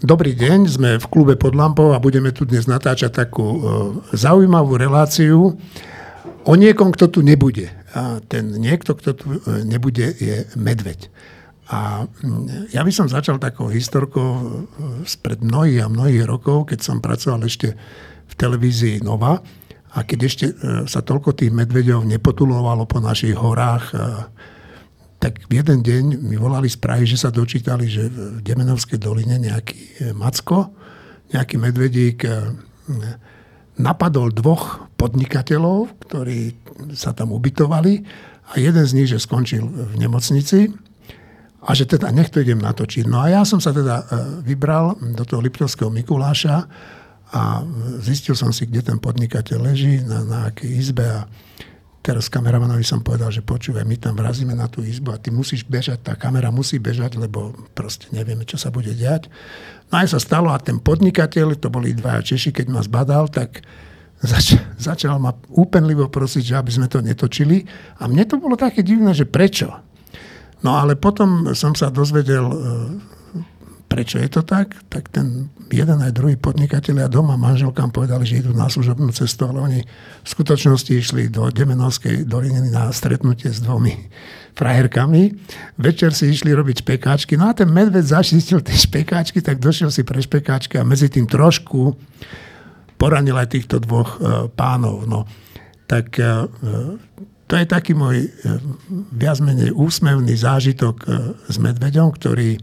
Dobrý deň, sme v klube pod lampou a budeme tu dnes natáčať takú e, zaujímavú reláciu o niekom, kto tu nebude. A ten niekto, kto tu e, nebude, je medveď. A ja by som začal takou historkou e, spred mnohých a mnohých rokov, keď som pracoval ešte v televízii Nova a keď ešte sa toľko tých medveďov nepotulovalo po našich horách, tak jeden deň mi volali z Prahy, že sa dočítali, že v Demenovskej doline nejaký e, Macko, nejaký medvedík e, napadol dvoch podnikateľov, ktorí sa tam ubytovali a jeden z nich, že skončil v nemocnici a že teda nechto idem natočiť. No a ja som sa teda e, vybral do toho Liptovského Mikuláša a zistil som si, kde ten podnikateľ leží, na, na akej izbe a Teraz kameramanovi som povedal, že počúvaj, my tam vrazíme na tú izbu a ty musíš bežať, tá kamera musí bežať, lebo proste nevieme, čo sa bude diať. No aj sa stalo a ten podnikateľ, to boli dvaja Češi, keď ma zbadal, tak zač- začal ma úpenlivo prosiť, že aby sme to netočili. A mne to bolo také divné, že prečo? No ale potom som sa dozvedel prečo je to tak, tak ten jeden aj druhý podnikatelia doma manželkám povedali, že idú na služobnú cestu, ale oni v skutočnosti išli do Demenovskej doliny na stretnutie s dvomi frajerkami. Večer si išli robiť špekáčky. No a ten medved zašistil tie špekáčky, tak došiel si pre špekáčky a medzi tým trošku poranil aj týchto dvoch uh, pánov. No, tak uh, to je taký môj viac menej úsmevný zážitok s medveďom, ktorý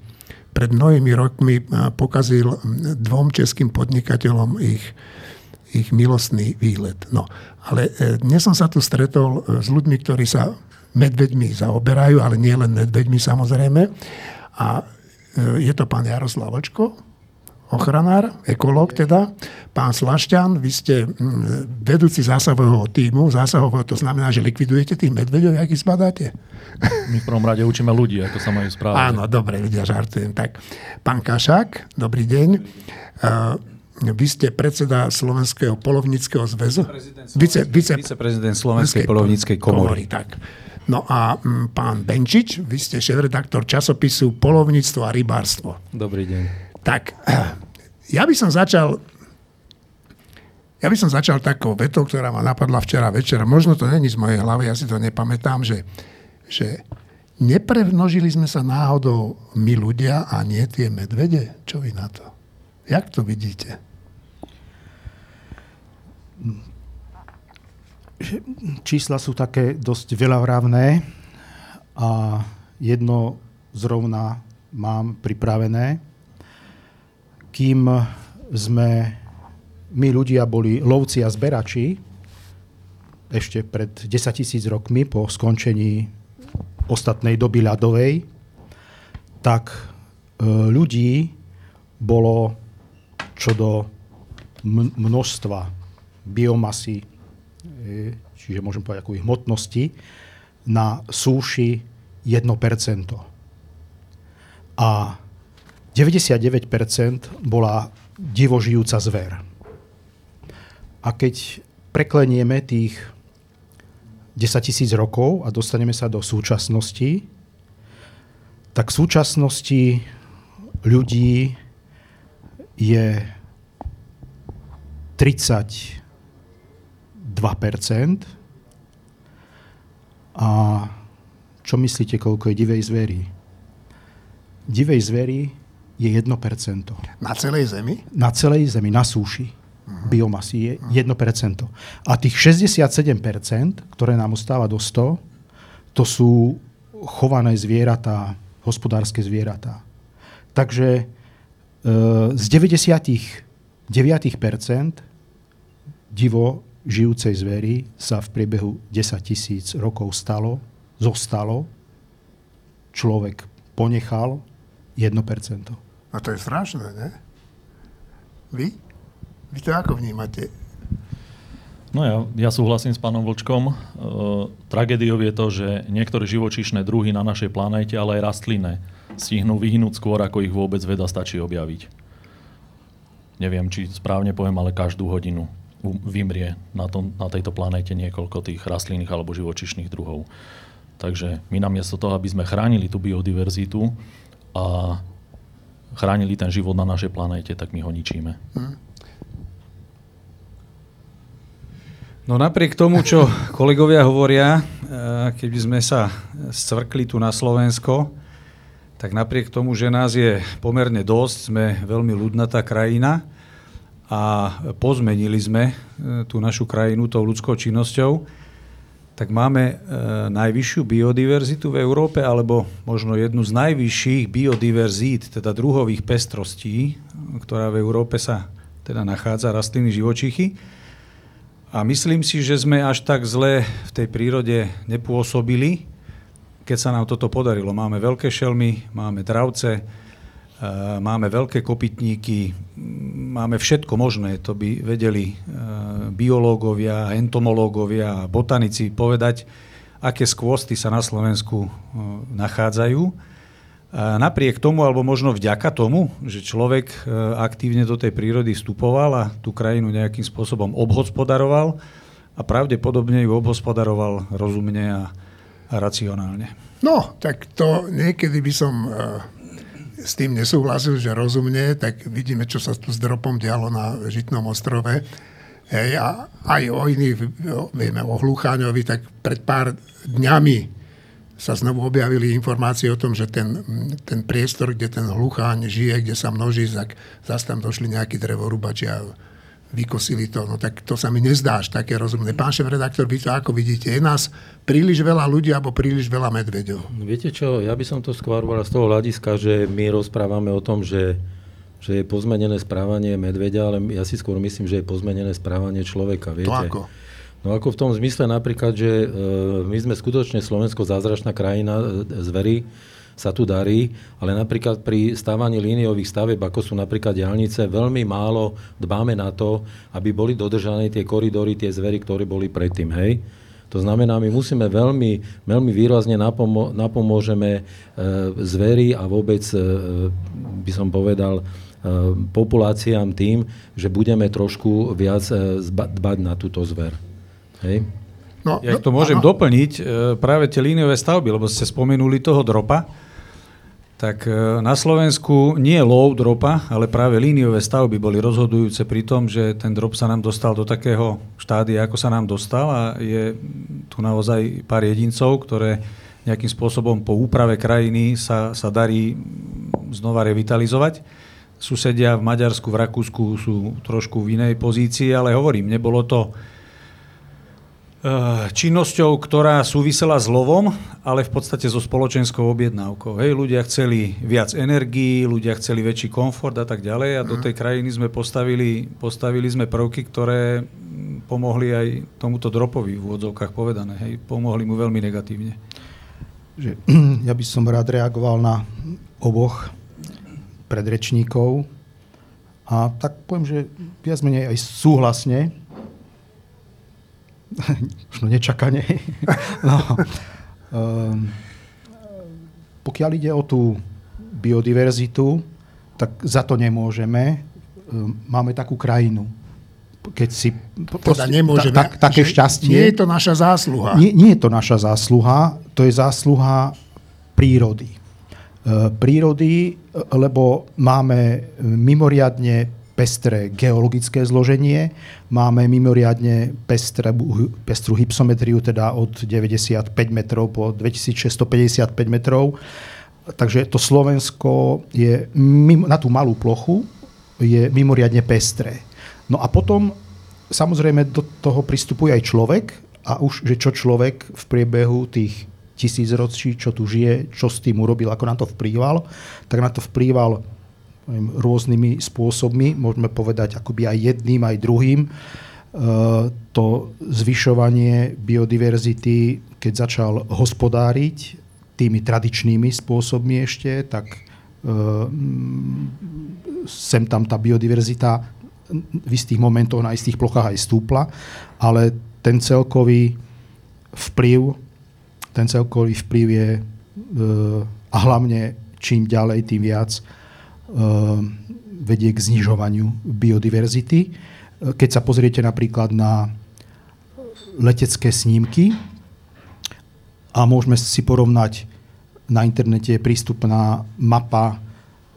pred mnohými rokmi pokazil dvom českým podnikateľom ich, ich milostný výlet. No, ale e, dnes som sa tu stretol e, s ľuďmi, ktorí sa medveďmi zaoberajú, ale nie len medveďmi samozrejme. A e, je to pán Jaroslav Vlčko, ochranár, ekológ teda, pán Slašťan, vy ste mm, vedúci zásahového týmu, zásahového, to znamená, že likvidujete tých medveďov, aký zbadáte? My v prvom rade učíme ľudí, ako sa majú správať. Áno, dobre, vidia, žartujem. Tak, pán Kašák, dobrý deň. Uh, vy ste predseda Slovenského polovníckého zväzu? Vice, vice, viceprezident Slovenskej polovníckej komory. komory. Tak. No a m, pán Benčič, vy ste šéf-redaktor časopisu Polovníctvo a rybárstvo. Dobrý deň. Tak, ja by som začal ja by som začal takou vetou, ktorá ma napadla včera večer. Možno to není z mojej hlavy, ja si to nepamätám, že, že neprevnožili sme sa náhodou my ľudia a nie tie medvede. Čo vy na to? Jak to vidíte? Čísla sú také dosť veľavravné a jedno zrovna mám pripravené kým sme my ľudia boli lovci a zberači, ešte pred 10 tisíc rokmi po skončení ostatnej doby ľadovej, tak e, ľudí bolo čo do množstva biomasy, e, čiže môžem povedať ako hmotnosti, na súši 1%. A 99% bola divožijúca zver. A keď preklenieme tých 10 tisíc rokov a dostaneme sa do súčasnosti, tak v súčasnosti ľudí je 32% a čo myslíte, koľko je divej zvery? Divej zvery je 1%. Na celej zemi? Na celej zemi, na súši. Uh-huh. Biomasy je uh-huh. 1%. A tých 67%, ktoré nám ostáva do 100, to sú chované zvieratá, hospodárske zvieratá. Takže e, z 99% divo žijúcej zvery sa v priebehu 10 tisíc rokov stalo, zostalo, človek ponechal 1%. A to je strašné, ne? Vy? Vy to ako vnímate? No ja, ja súhlasím s pánom Vlčkom. E, tragédiou je to, že niektoré živočíšne druhy na našej planéte, ale aj rastlinné, stihnú vyhnúť skôr, ako ich vôbec veda stačí objaviť. Neviem, či správne poviem, ale každú hodinu vymrie na, tom, na tejto planéte niekoľko tých rastlinných alebo živočišných druhov. Takže my namiesto toho, aby sme chránili tú biodiverzitu a chránili ten život na našej planéte, tak my ho ničíme. Hm. No napriek tomu, čo kolegovia hovoria, keby sme sa scvrkli tu na Slovensko, tak napriek tomu, že nás je pomerne dosť, sme veľmi ľudnatá krajina a pozmenili sme e, tú našu krajinu tou ľudskou činnosťou, tak máme e, najvyššiu biodiverzitu v Európe, alebo možno jednu z najvyšších biodiverzít, teda druhových pestrostí, ktorá v Európe sa teda nachádza, rastliny, živočichy. A myslím si, že sme až tak zle v tej prírode nepôsobili, keď sa nám toto podarilo. Máme veľké šelmy, máme dravce, máme veľké kopytníky, máme všetko možné, to by vedeli e, biológovia, entomológovia botanici povedať, aké skvosty sa na Slovensku e, nachádzajú. Napriek tomu, alebo možno vďaka tomu, že človek aktívne do tej prírody vstupoval a tú krajinu nejakým spôsobom obhospodaroval a pravdepodobne ju obhospodaroval rozumne a, racionálne. No, tak to niekedy by som s tým nesúhlasil, že rozumne, tak vidíme, čo sa tu s dropom dialo na Žitnom ostrove. Hej, a aj o iných, vieme o Hlucháňovi, tak pred pár dňami sa znovu objavili informácie o tom, že ten, ten priestor, kde ten hlucháň žije, kde sa množí, tak zase tam došli nejakí drevorúbači a vykosili to. No tak to sa mi nezdá až také rozumné. Pán šéf redaktor, vy to ako vidíte? Je nás príliš veľa ľudí alebo príliš veľa medvedov? Viete čo, ja by som to skôr z toho hľadiska, že my rozprávame o tom, že, že je pozmenené správanie medvedia, ale ja si skôr myslím, že je pozmenené správanie človeka. Viete? To ako? No ako v tom zmysle napríklad, že e, my sme skutočne Slovensko zázračná krajina e, zvery, sa tu darí, ale napríklad pri stávaní líniových staveb, ako sú napríklad diálnice, veľmi málo dbáme na to, aby boli dodržané tie koridory, tie zvery, ktoré boli predtým. Hej? To znamená, my musíme veľmi, veľmi výrazne napomo- napomôžeme e, zvery a vôbec, e, by som povedal, e, populáciám tým, že budeme trošku viac e, dbať na túto zver. Hej? No, ja to môžem ano. doplniť, e, práve tie líniové stavby, lebo ste spomenuli toho dropa, tak e, na Slovensku nie lov dropa, ale práve líniové stavby boli rozhodujúce pri tom, že ten drop sa nám dostal do takého štádia, ako sa nám dostal a je tu naozaj pár jedincov, ktoré nejakým spôsobom po úprave krajiny sa, sa darí znova revitalizovať. Susedia v Maďarsku, v Rakúsku sú trošku v inej pozícii, ale hovorím, nebolo to činnosťou, ktorá súvisela s lovom, ale v podstate so spoločenskou objednávkou. Hej, ľudia chceli viac energií, ľudia chceli väčší komfort a tak ďalej a do mhm. tej krajiny sme postavili, postavili sme prvky, ktoré pomohli aj tomuto dropovi v úvodzovkách povedané. Hej, pomohli mu veľmi negatívne. Že, ja by som rád reagoval na oboch predrečníkov a tak poviem, že viac menej aj súhlasne, možno nečakane. no, um, pokiaľ ide o tú biodiverzitu, tak za to nemôžeme. Um, máme takú krajinu. Keď si... Teda nemôžeme. Ta, ta, také šťastie. Nie je to naša zásluha. Nie, nie je to naša zásluha, to je zásluha prírody. Uh, prírody, lebo máme mimoriadne pestré geologické zloženie, máme mimoriadne pestrú, pestrú hypsometriu, teda od 95 metrov po 2655 metrov. Takže to Slovensko je na tú malú plochu je mimoriadne pestré. No a potom samozrejme do toho pristupuje aj človek a už, že čo človek v priebehu tých tisíc ročí, čo tu žije, čo s tým urobil, ako na to vplýval, tak na to vplýval rôznymi spôsobmi, môžeme povedať akoby aj jedným, aj druhým. E, to zvyšovanie biodiverzity, keď začal hospodáriť tými tradičnými spôsobmi ešte, tak e, sem tam tá biodiverzita v istých momentoch na istých plochách aj stúpla, ale ten celkový vplyv, ten celkový vplyv je e, a hlavne čím ďalej, tým viac vedie k znižovaniu biodiverzity. Keď sa pozriete napríklad na letecké snímky a môžeme si porovnať, na internete je prístupná mapa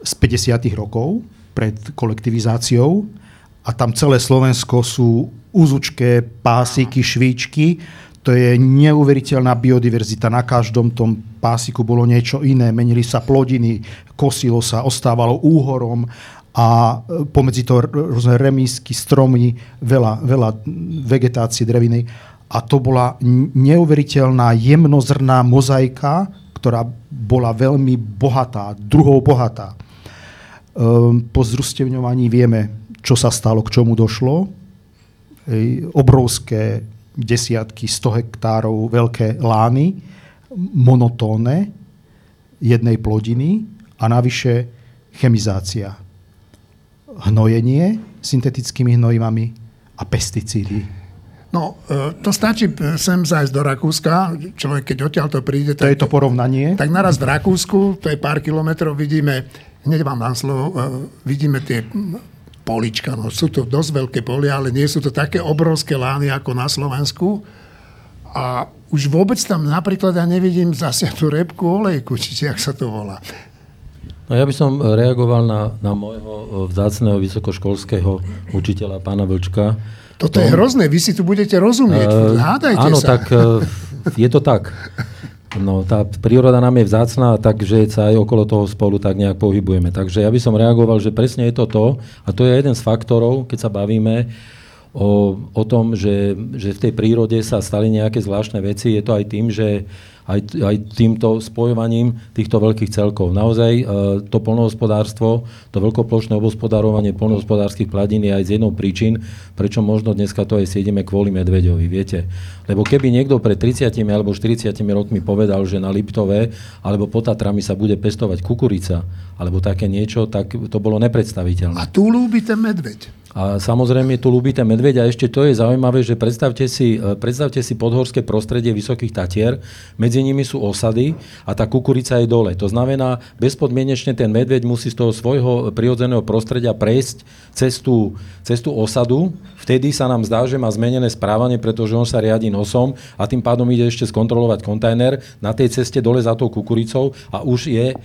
z 50. rokov pred kolektivizáciou a tam celé Slovensko sú úzučké pásiky, švíčky. To je neuveriteľná biodiverzita. Na každom tom pásiku bolo niečo iné. Menili sa plodiny, kosilo sa, ostávalo úhorom a e, pomedzi to rôzne remísky, stromy, veľa, veľa vegetácie drevinej. A to bola neuveriteľná jemnozrná mozaika, ktorá bola veľmi bohatá, druhou bohatá. Ehm, po zrustevňovaní vieme, čo sa stalo, k čomu došlo. Obrovské desiatky, 100 hektárov veľké lány, monotónne jednej plodiny a navyše chemizácia. Hnojenie syntetickými hnojivami a pesticídy No, e, to stačí e, sem zájsť do Rakúska. Človek, keď odtiaľ to príde... To tak, je to porovnanie? Tak naraz v Rakúsku, to je pár kilometrov, vidíme, hneď vám dám slovo, e, vidíme tie polička. No, sú to dosť veľké polia, ale nie sú to také obrovské lány ako na Slovensku. A už vôbec tam napríklad ja nevidím zasiatú repku olejku, či jak sa to volá. No ja by som reagoval na, na môjho vzácného vysokoškolského učiteľa, pána Vlčka, toto je hrozné, vy si tu budete rozumieť. Uh, Hádajte áno, sa. tak uh, je to tak. No, tá príroda nám je vzácná, takže sa aj okolo toho spolu tak nejak pohybujeme. Takže ja by som reagoval, že presne je to to, a to je jeden z faktorov, keď sa bavíme o, o tom, že, že v tej prírode sa stali nejaké zvláštne veci, je to aj tým, že aj, aj týmto spojovaním týchto veľkých celkov. Naozaj e, to polnohospodárstvo, to veľkoplošné obospodárovanie polnohospodárskych pladín je aj z jednou príčin, prečo možno dneska to aj siedime kvôli medveďovi, viete. Lebo keby niekto pred 30 alebo 40 rokmi povedal, že na Liptove alebo pod Tatrami sa bude pestovať kukurica, alebo také niečo, tak to bolo nepredstaviteľné. A tu ľúbi ten medveď. A samozrejme tu ľúbite medveď a ešte to je zaujímavé, že predstavte si, e, predstavte si podhorské prostredie Vysokých Tatier, medzi nimi sú osady a tá kukurica je dole. To znamená, bezpodmienečne ten medveď musí z toho svojho prirodzeného prostredia prejsť cez tú, cez tú osadu, vtedy sa nám zdá, že má zmenené správanie, pretože on sa riadi nosom a tým pádom ide ešte skontrolovať kontajner na tej ceste dole za tou kukuricou a už je, e,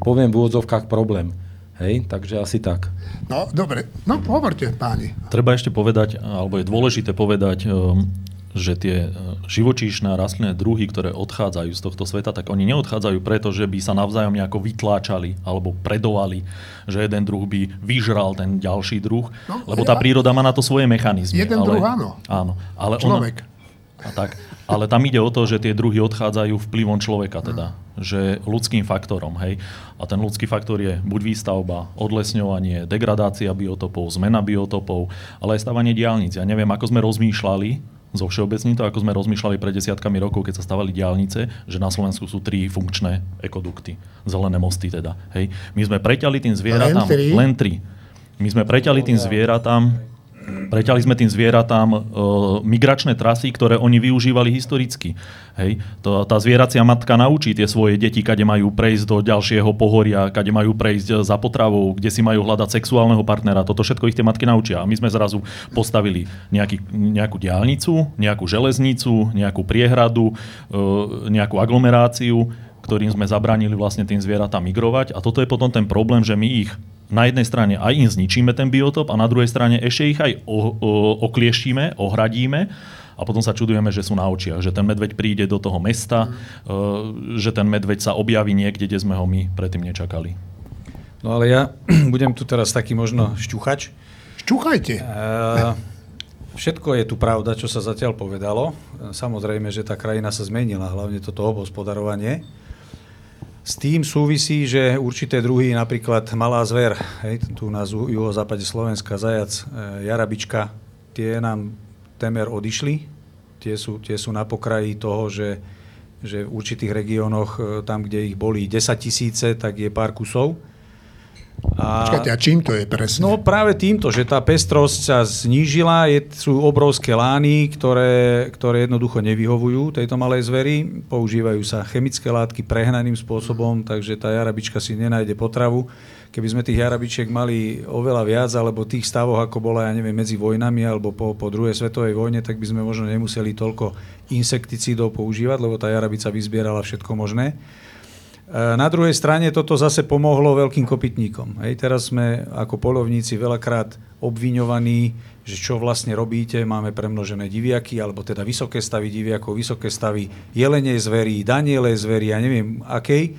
poviem v úvodzovkách, problém. Hej, takže asi tak. No, dobre. No, hovorte, páni. Treba ešte povedať, alebo je dôležité povedať, um, že tie uh, živočíšne a rastlinné druhy, ktoré odchádzajú z tohto sveta, tak oni neodchádzajú preto, že by sa navzájom nejako vytláčali alebo predovali, že jeden druh by vyžral ten ďalší druh, no, lebo tá príroda má na to svoje mechanizmy. Jeden ale, druh áno. Áno. Ale Človek. Ona, a tak. Ale tam ide o to, že tie druhy odchádzajú vplyvom človeka, teda, že ľudským faktorom. Hej. A ten ľudský faktor je buď výstavba, odlesňovanie, degradácia biotopov, zmena biotopov, ale aj stavanie diálnic. Ja neviem, ako sme rozmýšľali, zo všeobecní to, ako sme rozmýšľali pred desiatkami rokov, keď sa stavali diálnice, že na Slovensku sú tri funkčné ekodukty, zelené mosty teda. Hej. My sme preťali tým zvieratám... Len tri? Len tri. My sme preťali tým zvieratám Preťali sme tým zvieratám e, migračné trasy, ktoré oni využívali historicky. Hej. To, tá zvieracia matka naučí tie svoje deti, kade majú prejsť do ďalšieho pohoria, kade majú prejsť za potravou, kde si majú hľadať sexuálneho partnera. Toto všetko ich tie matky naučia. A my sme zrazu postavili nejaký, nejakú diálnicu, nejakú železnicu, nejakú priehradu, e, nejakú aglomeráciu, ktorým sme zabránili vlastne tým zvieratám migrovať. A toto je potom ten problém, že my ich na jednej strane aj im zničíme ten biotop a na druhej strane ešte ich aj o, o, oklieštime, ohradíme a potom sa čudujeme, že sú na očiach, že ten medveď príde do toho mesta, mm. že ten medveď sa objaví niekde, kde sme ho my predtým nečakali. No ale ja budem tu teraz taký možno šťuchač. Šťuchajte. Uh, všetko je tu pravda, čo sa zatiaľ povedalo. Samozrejme, že tá krajina sa zmenila, hlavne toto obospodarovanie. S tým súvisí, že určité druhy, napríklad malá zver, hej, tu na juhozápade Slovenska, zajac, e, jarabička, tie nám temer odišli. Tie sú, tie sú na pokraji toho, že, že v určitých regiónoch, e, tam, kde ich boli 10 tisíce, tak je pár kusov. A, Počkajte, a čím to je presne? No práve týmto, že tá pestrosť sa znížila, je, sú obrovské lány, ktoré, ktoré jednoducho nevyhovujú tejto malej zveri, používajú sa chemické látky prehnaným spôsobom, takže tá jarabička si nenájde potravu. Keby sme tých jarabičiek mali oveľa viac, alebo tých stavoch, ako bola, ja neviem, medzi vojnami alebo po, po druhej svetovej vojne, tak by sme možno nemuseli toľko insekticídov používať, lebo tá jarabica vyzbierala všetko možné. Na druhej strane toto zase pomohlo veľkým kopytníkom. Hej, teraz sme ako polovníci veľakrát obviňovaní, že čo vlastne robíte, máme premnožené diviaky, alebo teda vysoké stavy diviakov, vysoké stavy jelenie zverí, daniele zverí, ja neviem akej.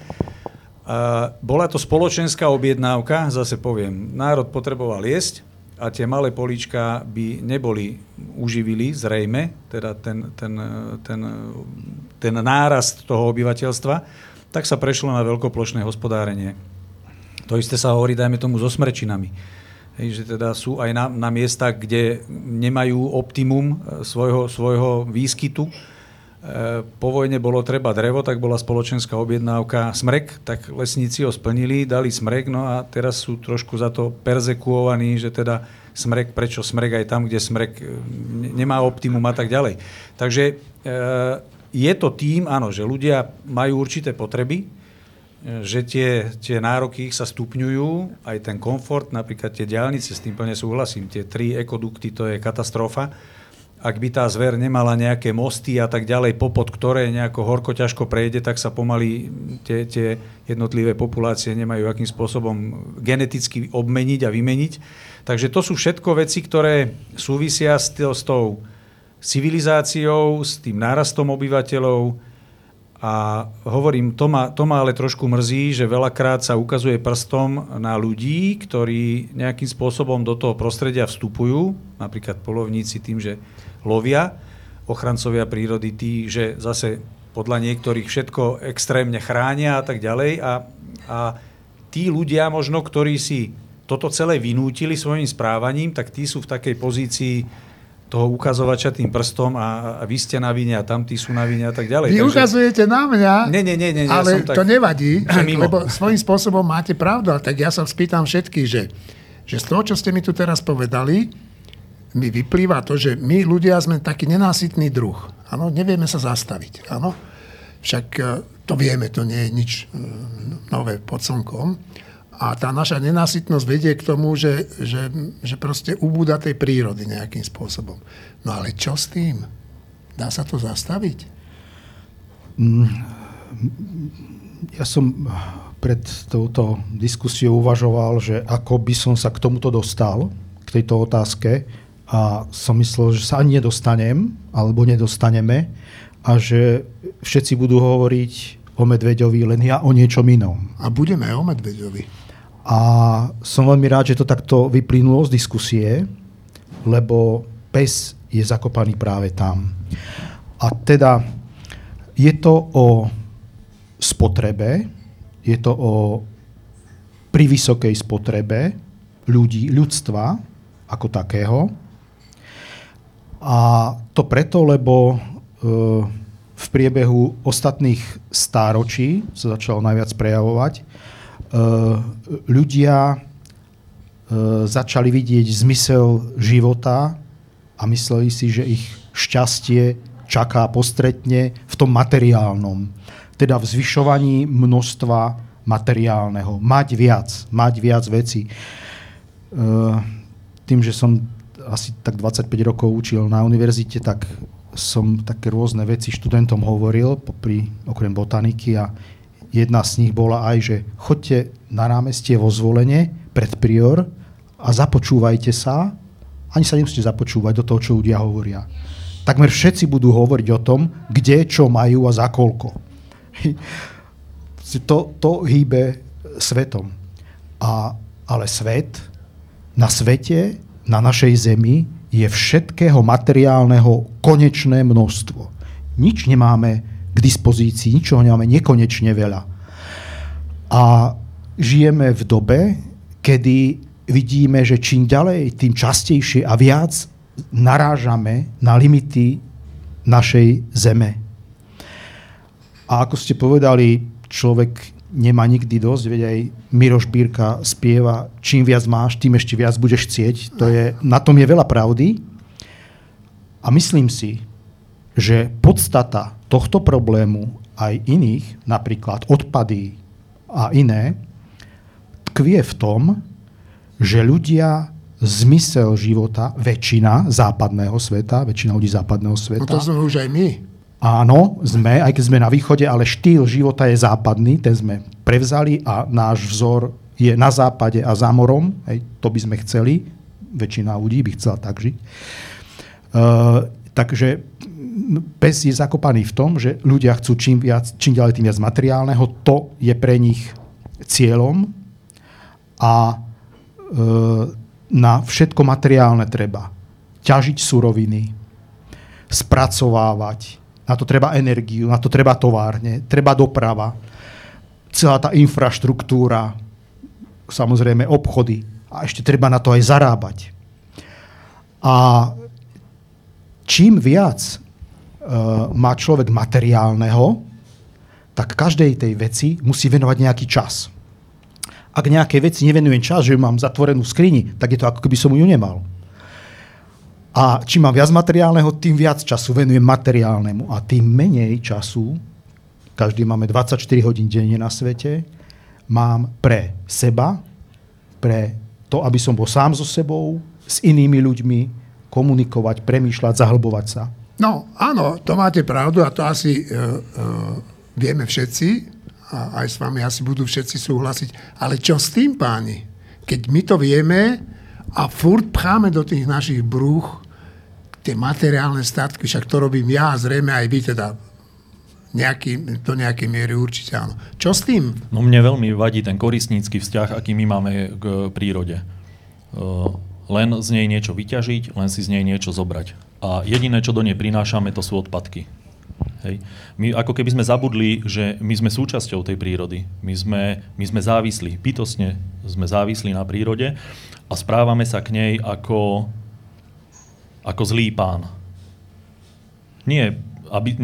Bola to spoločenská objednávka, zase poviem, národ potreboval jesť, a tie malé políčka by neboli uživili zrejme, teda ten, ten, ten, ten nárast toho obyvateľstva, tak sa prešlo na veľkoplošné hospodárenie. To isté sa hovorí, dajme tomu, so smrečinami. Hej, že teda sú aj na, na miestach, kde nemajú optimum e, svojho, svojho výskytu, po vojne bolo treba drevo, tak bola spoločenská objednávka smrek, tak lesníci ho splnili, dali smrek, no a teraz sú trošku za to perzekuovaní, že teda smrek, prečo smrek aj tam, kde smrek e, nemá optimum a tak ďalej. Takže e, je to tým, áno, že ľudia majú určité potreby, e, že tie, tie nároky sa stupňujú, aj ten komfort, napríklad tie diálnice, s tým plne súhlasím, tie tri ekodukty, to je katastrofa, ak by tá zver nemala nejaké mosty a tak ďalej, popod ktoré nejako horko ťažko prejde, tak sa pomaly tie, tie jednotlivé populácie nemajú akým spôsobom geneticky obmeniť a vymeniť. Takže to sú všetko veci, ktoré súvisia s, s tou civilizáciou, s tým nárastom obyvateľov, a hovorím, to ma, to ma ale trošku mrzí, že veľakrát sa ukazuje prstom na ľudí, ktorí nejakým spôsobom do toho prostredia vstupujú, napríklad polovníci tým, že lovia, ochrancovia prírody tí, že zase podľa niektorých všetko extrémne chránia a tak ďalej. A, a tí ľudia možno, ktorí si toto celé vynútili svojim správaním, tak tí sú v takej pozícii toho ukazovača tým prstom a, a vy ste na vine a tamtí sú na vine a tak ďalej. Vy Takže... ukazujete na mňa, nie, nie, nie, nie, ale ja to tak... nevadí, lebo svojím spôsobom máte pravdu. Tak ja sa spýtam všetkých, že, že z toho, čo ste mi tu teraz povedali, mi vyplýva to, že my ľudia sme taký nenásytný druh. Áno, nevieme sa zastaviť. Áno? Však e, to vieme, to nie je nič e, nové pod slnkom. A tá naša nenásytnosť vedie k tomu, že, že, že proste ubúda tej prírody nejakým spôsobom. No ale čo s tým? Dá sa to zastaviť? Mm, ja som pred touto diskusiou uvažoval, že ako by som sa k tomuto dostal, k tejto otázke a som myslel, že sa ani nedostanem, alebo nedostaneme a že všetci budú hovoriť o Medveďovi, len ja o niečom inom. A budeme o Medveďovi. A som veľmi rád, že to takto vyplynulo z diskusie, lebo pes je zakopaný práve tam. A teda je to o spotrebe, je to o pri vysokej spotrebe ľudí, ľudstva ako takého, a to preto, lebo e, v priebehu ostatných stáročí sa začalo najviac prejavovať. E, ľudia e, začali vidieť zmysel života a mysleli si, že ich šťastie čaká postretne v tom materiálnom. Teda v zvyšovaní množstva materiálneho. Mať viac, mať viac veci. Tým, že som asi tak 25 rokov učil na univerzite, tak som také rôzne veci študentom hovoril, popri, okrem botaniky a jedna z nich bola aj, že chodte na námestie vo zvolenie pred prior a započúvajte sa, ani sa nemusíte započúvať do toho, čo ľudia hovoria. Takmer všetci budú hovoriť o tom, kde, čo majú a za koľko. To, to hýbe svetom. A, ale svet, na svete na našej Zemi je všetkého materiálneho konečné množstvo. Nič nemáme k dispozícii, ničoho nemáme nekonečne veľa. A žijeme v dobe, kedy vidíme, že čím ďalej, tým častejšie a viac narážame na limity našej zeme. A ako ste povedali, človek nemá nikdy dosť, veď aj Miroš Bírka spieva, čím viac máš, tým ešte viac budeš chcieť. To je, na tom je veľa pravdy. A myslím si, že podstata tohto problému aj iných, napríklad odpady a iné, tkvie v tom, že ľudia zmysel života, väčšina západného sveta, väčšina ľudí západného sveta... No to sme už aj my. Áno, sme, aj keď sme na východe, ale štýl života je západný, ten sme prevzali a náš vzor je na západe a za morom. Hej, to by sme chceli. Väčšina ľudí by chcela tak žiť. Uh, takže pes je zakopaný v tom, že ľudia chcú čím, viac, čím ďalej tým viac materiálneho. To je pre nich cieľom a uh, na všetko materiálne treba ťažiť suroviny, spracovávať, na to treba energiu, na to treba továrne, treba doprava, celá tá infraštruktúra, samozrejme obchody a ešte treba na to aj zarábať. A čím viac má človek materiálneho, tak každej tej veci musí venovať nejaký čas. Ak nejaké veci nevenujem čas, že ju mám zatvorenú v skrini, tak je to ako keby som ju nemal. A čím mám viac materiálneho, tým viac času venujem materiálnemu. A tým menej času, každý máme 24 hodín denne na svete, mám pre seba, pre to, aby som bol sám so sebou, s inými ľuďmi, komunikovať, premýšľať, zahlbovať sa. No, áno, to máte pravdu a to asi uh, uh, vieme všetci a aj s vami asi budú všetci súhlasiť. Ale čo s tým, páni? Keď my to vieme, a furt pcháme do tých našich brúch tie materiálne statky, však to robím ja a zrejme aj vy teda nejaký, do nejakej miery určite áno. Čo s tým? No mne veľmi vadí ten koristnícky vzťah, aký my máme k prírode. Len z nej niečo vyťažiť, len si z nej niečo zobrať. A jediné, čo do nej prinášame, to sú odpadky. Hej. My ako keby sme zabudli, že my sme súčasťou tej prírody. My sme, my sme závislí, bytostne sme závislí na prírode a správame sa k nej ako, ako zlý pán. Nie, aby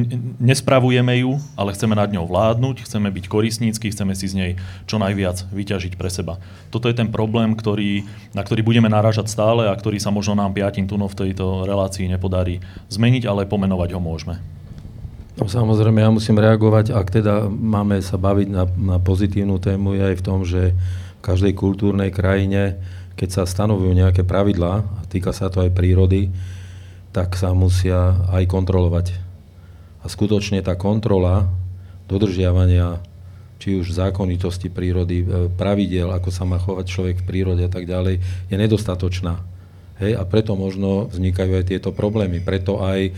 nespravujeme ju, ale chceme nad ňou vládnuť, chceme byť korisnícky, chceme si z nej čo najviac vyťažiť pre seba. Toto je ten problém, ktorý, na ktorý budeme narážať stále a ktorý sa možno nám piatim tunov v tejto relácii nepodarí zmeniť, ale pomenovať ho môžeme. No, samozrejme, ja musím reagovať, ak teda máme sa baviť na, na pozitívnu tému, je aj v tom, že v každej kultúrnej krajine keď sa stanovujú nejaké pravidlá, a týka sa to aj prírody, tak sa musia aj kontrolovať. A skutočne tá kontrola dodržiavania či už zákonitosti prírody, e, pravidel, ako sa má chovať človek v prírode a tak ďalej, je nedostatočná. Hej, a preto možno vznikajú aj tieto problémy. Preto aj e,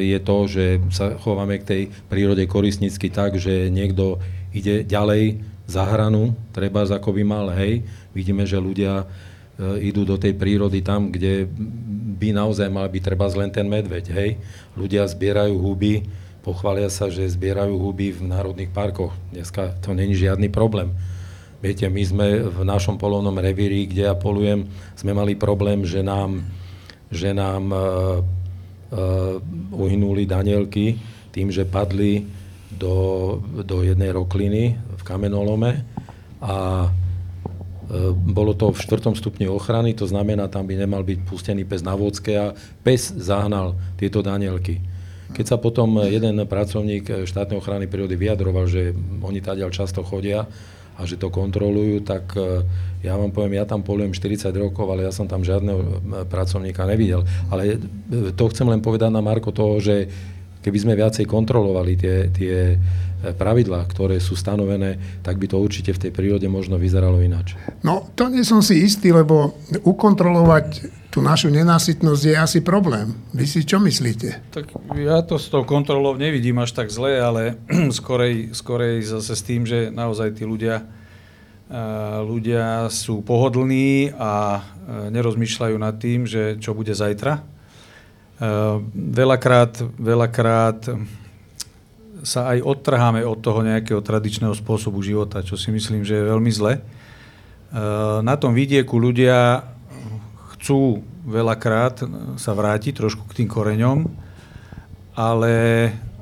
je to, že sa chováme k tej prírode koristnícky tak, že niekto ide ďalej za hranu, treba ako by mal, hej, vidíme, že ľudia idú do tej prírody tam, kde by naozaj mal byť treba len ten medveď, hej. Ľudia zbierajú huby, pochvália sa, že zbierajú huby v národných parkoch. Dneska to není žiadny problém. Viete, my sme v našom polovnom revíri, kde ja polujem, sme mali problém, že nám, že nám uh, uh, uhynuli danielky tým, že padli do, do jednej rokliny v kamenolome a E, bolo to v štvrtom stupni ochrany, to znamená, tam by nemal byť pustený pes na vodske a pes zahnal tieto danielky. Keď sa potom jeden pracovník štátnej ochrany prírody vyjadroval, že oni tadiaľ často chodia a že to kontrolujú, tak e, ja vám poviem, ja tam polujem 40 rokov, ale ja som tam žiadneho e, pracovníka nevidel. Ale to chcem len povedať na Marko toho, že keby sme viacej kontrolovali tie, tie pravidlá, ktoré sú stanovené, tak by to určite v tej prírode možno vyzeralo ináč. No, to nie som si istý, lebo ukontrolovať tú našu nenásytnosť je asi problém. Vy si čo myslíte? Tak ja to s tou kontrolou nevidím až tak zle, ale skorej, skorej zase s tým, že naozaj tí ľudia, ľudia sú pohodlní a nerozmýšľajú nad tým, že čo bude zajtra. Veľakrát, veľakrát sa aj odtrháme od toho nejakého tradičného spôsobu života, čo si myslím, že je veľmi zle. E, na tom vidieku ľudia chcú veľakrát sa vrátiť trošku k tým koreňom, ale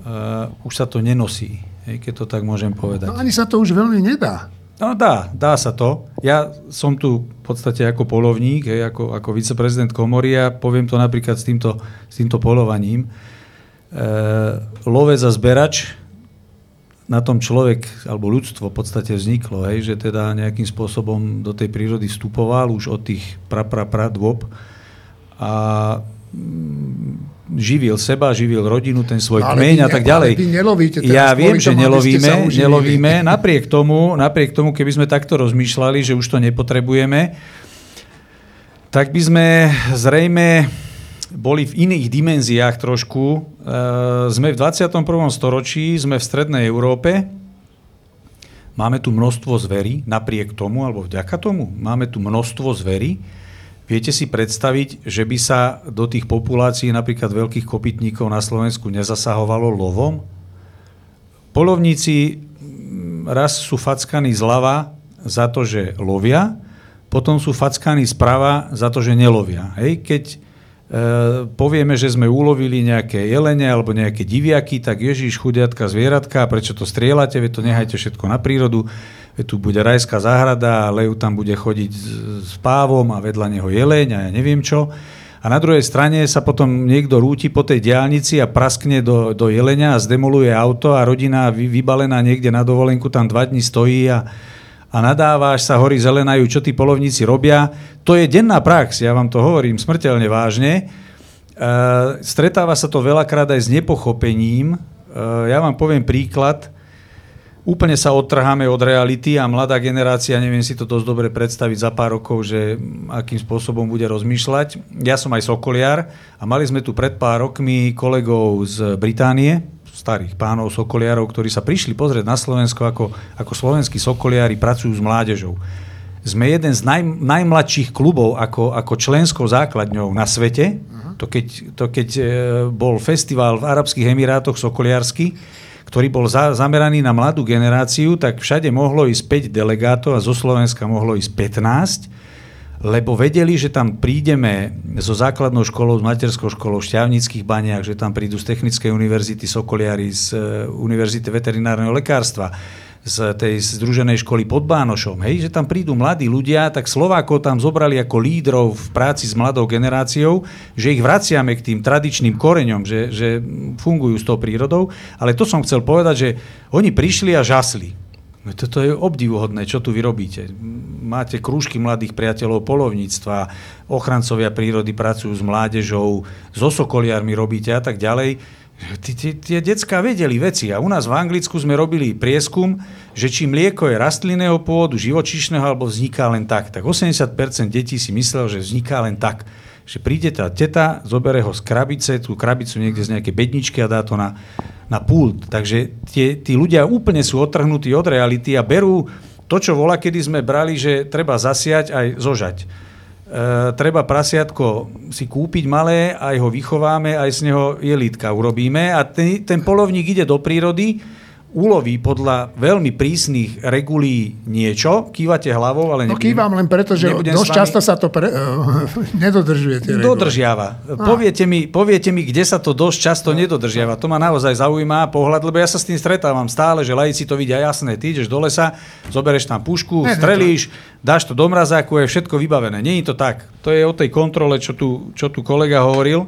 uh, už sa to nenosí, keď to tak môžem povedať. No ani sa to už veľmi nedá. No dá, dá sa to. Ja som tu v podstate ako polovník, hej, ako, ako viceprezident komory a poviem to napríklad s týmto, s týmto polovaním. Eh, lovec a zberač, na tom človek alebo ľudstvo v podstate vzniklo, hej, že teda nejakým spôsobom do tej prírody vstupoval už od tých pra, pra, pra dôb a mm, živil seba, živil rodinu, ten svoj No, kmeň a tak ďalej. ale vy nelovíte teraz ja viem, že tomu, nelovíme, nelovíme. Napriek tomu, napriek tomu, keby sme takto rozmýšľali, že už to nepotrebujeme, tak by sme zrejme boli v iných dimenziách trošku. E, sme v 21. storočí, sme v strednej Európe, máme tu množstvo zverí, napriek tomu, alebo vďaka tomu, máme tu množstvo zverí. Viete si predstaviť, že by sa do tých populácií napríklad veľkých kopytníkov na Slovensku nezasahovalo lovom? Polovníci mm, raz sú fackaní zľava za to, že lovia, potom sú fackaní sprava za to, že nelovia. Hej? Keď e, povieme, že sme ulovili nejaké jelene alebo nejaké diviaky, tak Ježiš, chudiatka, zvieratka, prečo to strieľate, to nehajte všetko na prírodu, tu bude rajská záhrada a Lev tam bude chodiť s, pávom a vedľa neho jeleň a ja neviem čo. A na druhej strane sa potom niekto rúti po tej diálnici a praskne do, do jelenia a zdemoluje auto a rodina vy, vybalená niekde na dovolenku tam dva dní stojí a, a nadáva, až sa hory zelenajú, čo tí polovníci robia. To je denná prax, ja vám to hovorím smrteľne vážne. E, stretáva sa to veľakrát aj s nepochopením. E, ja vám poviem príklad. Úplne sa odtrháme od reality a mladá generácia, neviem si to dosť dobre predstaviť za pár rokov, že akým spôsobom bude rozmýšľať. Ja som aj sokoliar a mali sme tu pred pár rokmi kolegov z Británie, starých pánov sokoliarov, ktorí sa prišli pozrieť na Slovensko, ako, ako slovenskí sokoliari pracujú s mládežou. Sme jeden z naj, najmladších klubov ako, ako členskou základňou na svete. To keď, to keď e, bol festival v Arabských Emirátoch sokoliarsky, ktorý bol za, zameraný na mladú generáciu, tak všade mohlo ísť 5 delegátov a zo Slovenska mohlo ísť 15, lebo vedeli, že tam prídeme so základnou školou, s materskou školou v Šťavnických baniach, že tam prídu z Technickej univerzity Sokoliari, z e, Univerzity veterinárneho lekárstva, z tej združenej školy pod Bánošom, hej, že tam prídu mladí ľudia, tak Slovákov tam zobrali ako lídrov v práci s mladou generáciou, že ich vraciame k tým tradičným koreňom, že, že fungujú s tou prírodou, ale to som chcel povedať, že oni prišli a žasli. No toto je obdivuhodné, čo tu vy robíte. Máte krúžky mladých priateľov polovníctva, ochrancovia prírody pracujú s mládežou, so sokoliarmi robíte a tak ďalej. Tie decka vedeli veci a u nás v Anglicku sme robili prieskum, že či mlieko je rastlinného pôvodu, živočíšneho alebo vzniká len tak. Tak 80% detí si myslel, že vzniká len tak. Že príde tá teta, zobere ho z krabice, tú krabicu niekde z nejakej bedničky a dá to na, na pult. Takže tie, tí ľudia úplne sú odtrhnutí od reality a berú to, čo volá, kedy sme brali, že treba zasiať aj zožať. E, treba prasiatko si kúpiť malé, aj ho vychováme, aj z neho jelítka urobíme. A ten, ten polovník ide do prírody, uloví podľa veľmi prísnych regulí niečo, kývate hlavou, ale No nebudem- kývam len preto, že dosť často sa to pre, nedodržuje. Tie. Dodržiava. Poviete mi, poviete mi, kde sa to dosť často nedodržiava. To ma naozaj zaujíma pohľad, lebo ja sa s tým stretávam stále, že laici to vidia jasné. Ty ideš do lesa, zoberieš tam pušku, Ne, ne, strelíš, dáš to do mrazáku, je všetko vybavené. Nie je to tak. To je o tej kontrole, čo tu, čo tu kolega hovoril.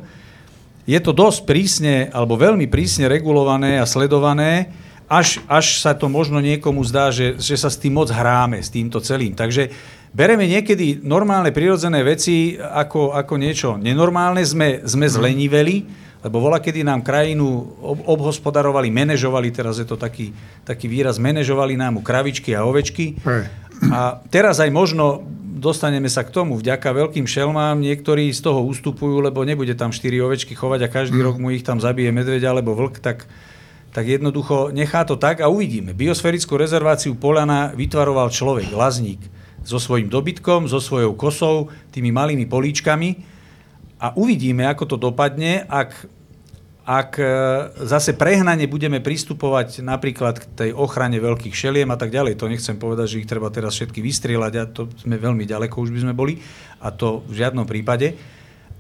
Je to dosť prísne, alebo veľmi prísne regulované a sledované, až, až sa to možno niekomu zdá, že, že sa s tým moc hráme, s týmto celým. Takže bereme niekedy normálne prirodzené veci ako, ako niečo nenormálne, sme, sme zleniveli, lebo vola, kedy nám krajinu ob, obhospodarovali, manažovali, teraz je to taký, taký výraz, manažovali nám kravičky a ovečky. A teraz aj možno dostaneme sa k tomu. Vďaka veľkým šelmám niektorí z toho ustupujú, lebo nebude tam 4 ovečky chovať a každý rok mu ich tam zabije medveď alebo vlk, tak, tak jednoducho nechá to tak a uvidíme. Biosférickú rezerváciu Polana vytvaroval človek, lazník, so svojím dobytkom, so svojou kosou, tými malými políčkami a uvidíme, ako to dopadne, ak, ak e, zase prehnane budeme pristupovať napríklad k tej ochrane veľkých šeliem a tak ďalej. To nechcem povedať, že ich treba teraz všetky vystrieľať a to sme veľmi ďaleko už by sme boli a to v žiadnom prípade.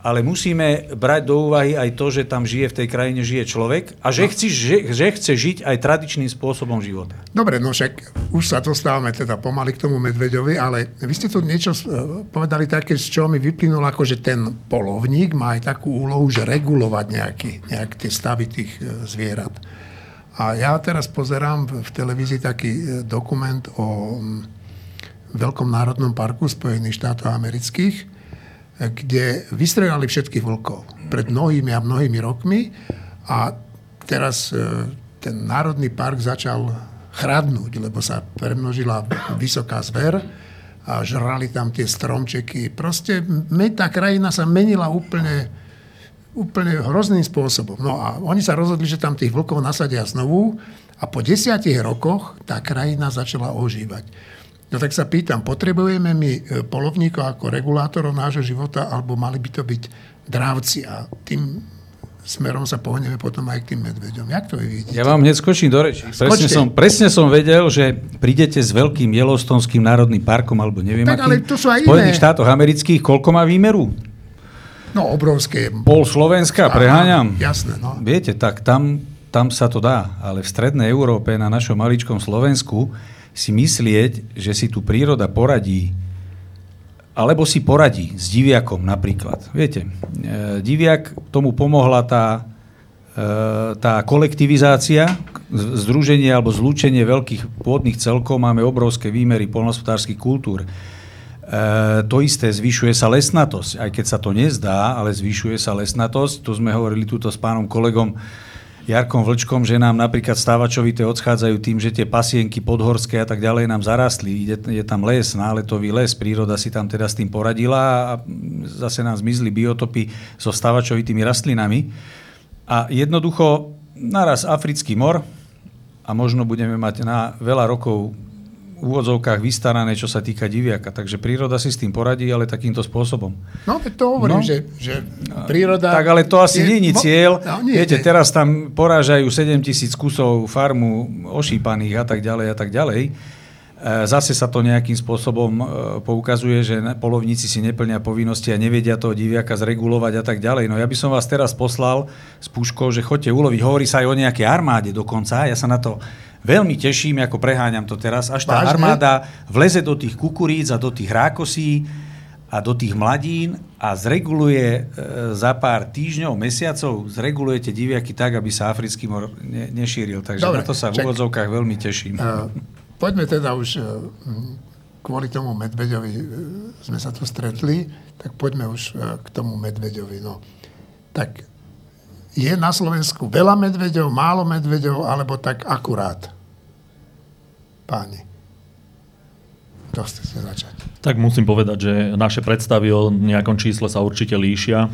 Ale musíme brať do úvahy aj to, že tam žije v tej krajine žije človek a že, chci, že, že chce žiť aj tradičným spôsobom života. Dobre, no však už sa dostávame teda pomaly k tomu medveďovi, ale vy ste tu niečo eh, povedali také, z čoho mi vyplynulo, ako že ten polovník má aj takú úlohu, že regulovať nejaký, nejak tie stavy tých eh, zvierat. A ja teraz pozerám v, v televízii taký eh, dokument o mm, Veľkom národnom parku Spojených štátov amerických, kde vystrelali všetkých vlkov pred mnohými a mnohými rokmi a teraz e, ten Národný park začal chradnúť, lebo sa premnožila vysoká zver a žrali tam tie stromčeky. Proste tá krajina sa menila úplne, úplne hrozným spôsobom. No a oni sa rozhodli, že tam tých vlkov nasadia znovu a po desiatich rokoch tá krajina začala ožívať. No tak sa pýtam, potrebujeme my e, polovníkov ako regulátorov nášho života, alebo mali by to byť drávci a tým smerom sa pohneme potom aj k tým medveďom. Jak to vy vidíte? Ja vám hneď skočím do reči. Presne som, presne som vedel, že prídete s veľkým Yellowstonským národným parkom, alebo neviem tak, akým, ale to sú aj Spojených štátoch amerických, koľko má výmeru? No, obrovské. Pol Slovenska, preháňam. Jasné, no. Viete, tak tam, tam sa to dá, ale v strednej Európe, na našom maličkom Slovensku, si myslieť, že si tu príroda poradí alebo si poradí s diviakom napríklad. Viete, e, diviak tomu pomohla tá, e, tá kolektivizácia, združenie alebo zlúčenie veľkých pôdnych celkov, máme obrovské výmery polnospodárských kultúr. E, to isté, zvyšuje sa lesnatosť, aj keď sa to nezdá, ale zvyšuje sa lesnatosť. To sme hovorili túto s pánom kolegom Jarkom Vlčkom, že nám napríklad stávačovité odchádzajú tým, že tie pasienky podhorské a tak ďalej nám zarastli. Je, je tam les, náletový les, príroda si tam teda s tým poradila a zase nám zmizli biotopy so stávačovitými rastlinami. A jednoducho naraz Africký mor a možno budeme mať na veľa rokov úvodzovkách vystarané, čo sa týka diviaka. Takže príroda si s tým poradí, ale takýmto spôsobom. No, to hovorím, no. že, že príroda... Tak ale to asi nie je cieľ. No, nie, Viete, nie. teraz tam porážajú 7 tisíc kusov farmu ošípaných a tak ďalej a tak ďalej. E, zase sa to nejakým spôsobom e, poukazuje, že polovníci si neplnia povinnosti a nevedia toho diviaka zregulovať a tak ďalej. No ja by som vás teraz poslal s puškou, že chodte uloviť. Hovorí sa aj o nejakej armáde dokonca. Ja sa na to veľmi teším, ako preháňam to teraz, až tá Vážne? armáda vleze do tých kukuríc a do tých rákosí a do tých mladín a zreguluje e, za pár týždňov, mesiacov, zregulujete diviaky tak, aby sa africký mor ne, nešíril. Takže Dobre, na to sa v úvodzovkách veľmi teším. Uh, poďme teda už uh, kvôli tomu medveďovi sme sa tu stretli, tak poďme už k tomu medveďovi. No. Tak je na Slovensku veľa medveďov, málo medveďov, alebo tak akurát? Páni? To chcete začať. Tak musím povedať, že naše predstavy o nejakom čísle sa určite líšia.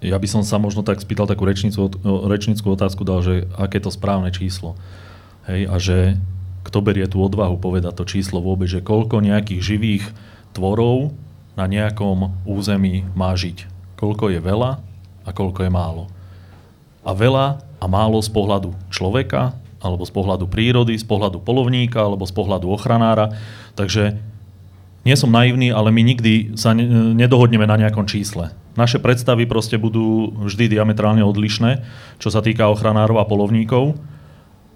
Ja by som sa možno tak spýtal takú rečnickú, rečnickú otázku, dal, že aké je to správne číslo. Hej, a že kto berie tú odvahu povedať to číslo vôbec, že koľko nejakých živých tvorov na nejakom území má žiť. Koľko je veľa a koľko je málo. A veľa a málo z pohľadu človeka, alebo z pohľadu prírody, z pohľadu polovníka, alebo z pohľadu ochranára. Takže nie som naivný, ale my nikdy sa nedohodneme na nejakom čísle. Naše predstavy proste budú vždy diametrálne odlišné, čo sa týka ochranárov a polovníkov,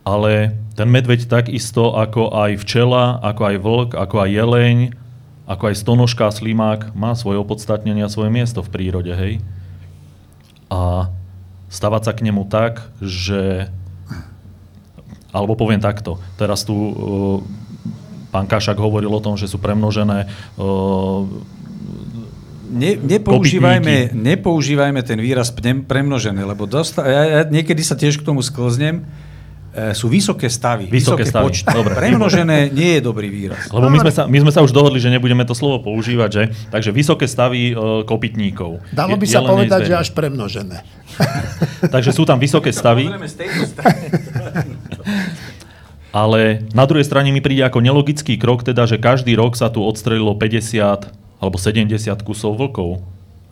ale ten medveď takisto ako aj včela, ako aj vlk, ako aj jeleň, ako aj stonožka a slimák má svoje opodstatnenie a svoje miesto v prírode, hej? A stavať sa k nemu tak, že alebo poviem takto, teraz tu uh, pán Kašak hovoril o tom, že sú premnožené uh, ne, nepoužívajme, nepoužívajme ten výraz premnožené, lebo dosta, ja, ja niekedy sa tiež k tomu sklznem. E, sú vysoké stavy, vysoké, vysoké stavy. počty. Dobre. Premnožené nie je dobrý výraz. Lebo my sme, sa, my sme sa už dohodli, že nebudeme to slovo používať, že? Takže vysoké stavy uh, kopytníkov. Dalo by je, sa povedať, že až premnožené. Takže sú tam vysoké stavy. Ale na druhej strane mi príde ako nelogický krok, teda, že každý rok sa tu odstrelilo 50 alebo 70 kusov vlkov.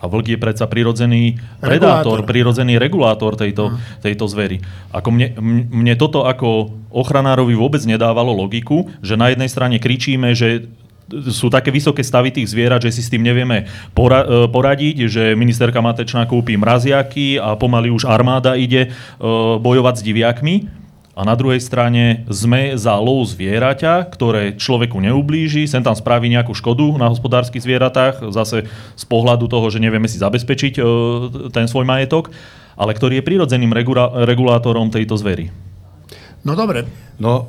A vlk je predsa prirodzený predátor, regulátor. prirodzený regulátor tejto, tejto zvery. Ako mne, mne toto ako ochranárovi vôbec nedávalo logiku, že na jednej strane kričíme, že sú také vysoké stavy tých zvierat, že si s tým nevieme pora- e, poradiť, že ministerka Matečná kúpi mraziaky a pomaly už armáda ide uh, bojovať s diviakmi. A na druhej strane sme za lov zvieraťa, ktoré človeku neublíži, sem tam spraví nejakú škodu na hospodárskych zvieratách, zase z pohľadu toho, že nevieme si zabezpečiť e, ten svoj majetok, ale ktorý je prirodzeným regula- regulátorom tejto zvery. No dobre. No,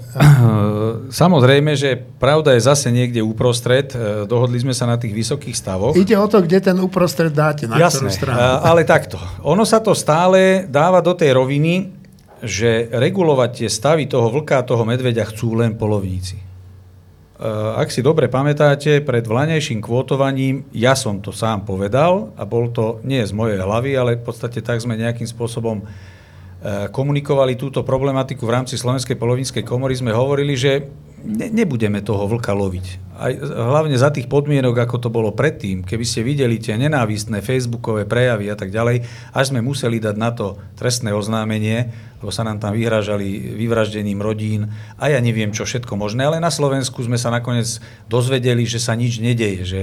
samozrejme, že pravda je zase niekde uprostred. E, dohodli sme sa na tých vysokých stavoch. Ide o to, kde ten uprostred dáte, na Jasné, ktorú stranu. ale takto. Ono sa to stále dáva do tej roviny, že regulovať tie stavy toho vlka a toho medveďa chcú len polovníci. E, ak si dobre pamätáte, pred vlanejším kvótovaním ja som to sám povedal a bol to nie z mojej hlavy, ale v podstate tak sme nejakým spôsobom Eh, komunikovali túto problematiku v rámci Slovenskej polovníckej komory, sme hovorili, že ne, nebudeme toho vlka loviť. Aj, hlavne za tých podmienok, ako to bolo predtým, keby ste videli tie nenávistné facebookové prejavy a tak ďalej, až sme museli dať na to trestné oznámenie, lebo sa nám tam vyhrážali vyvraždením rodín a ja neviem čo všetko možné, ale na Slovensku sme sa nakoniec dozvedeli, že sa nič nedeje, že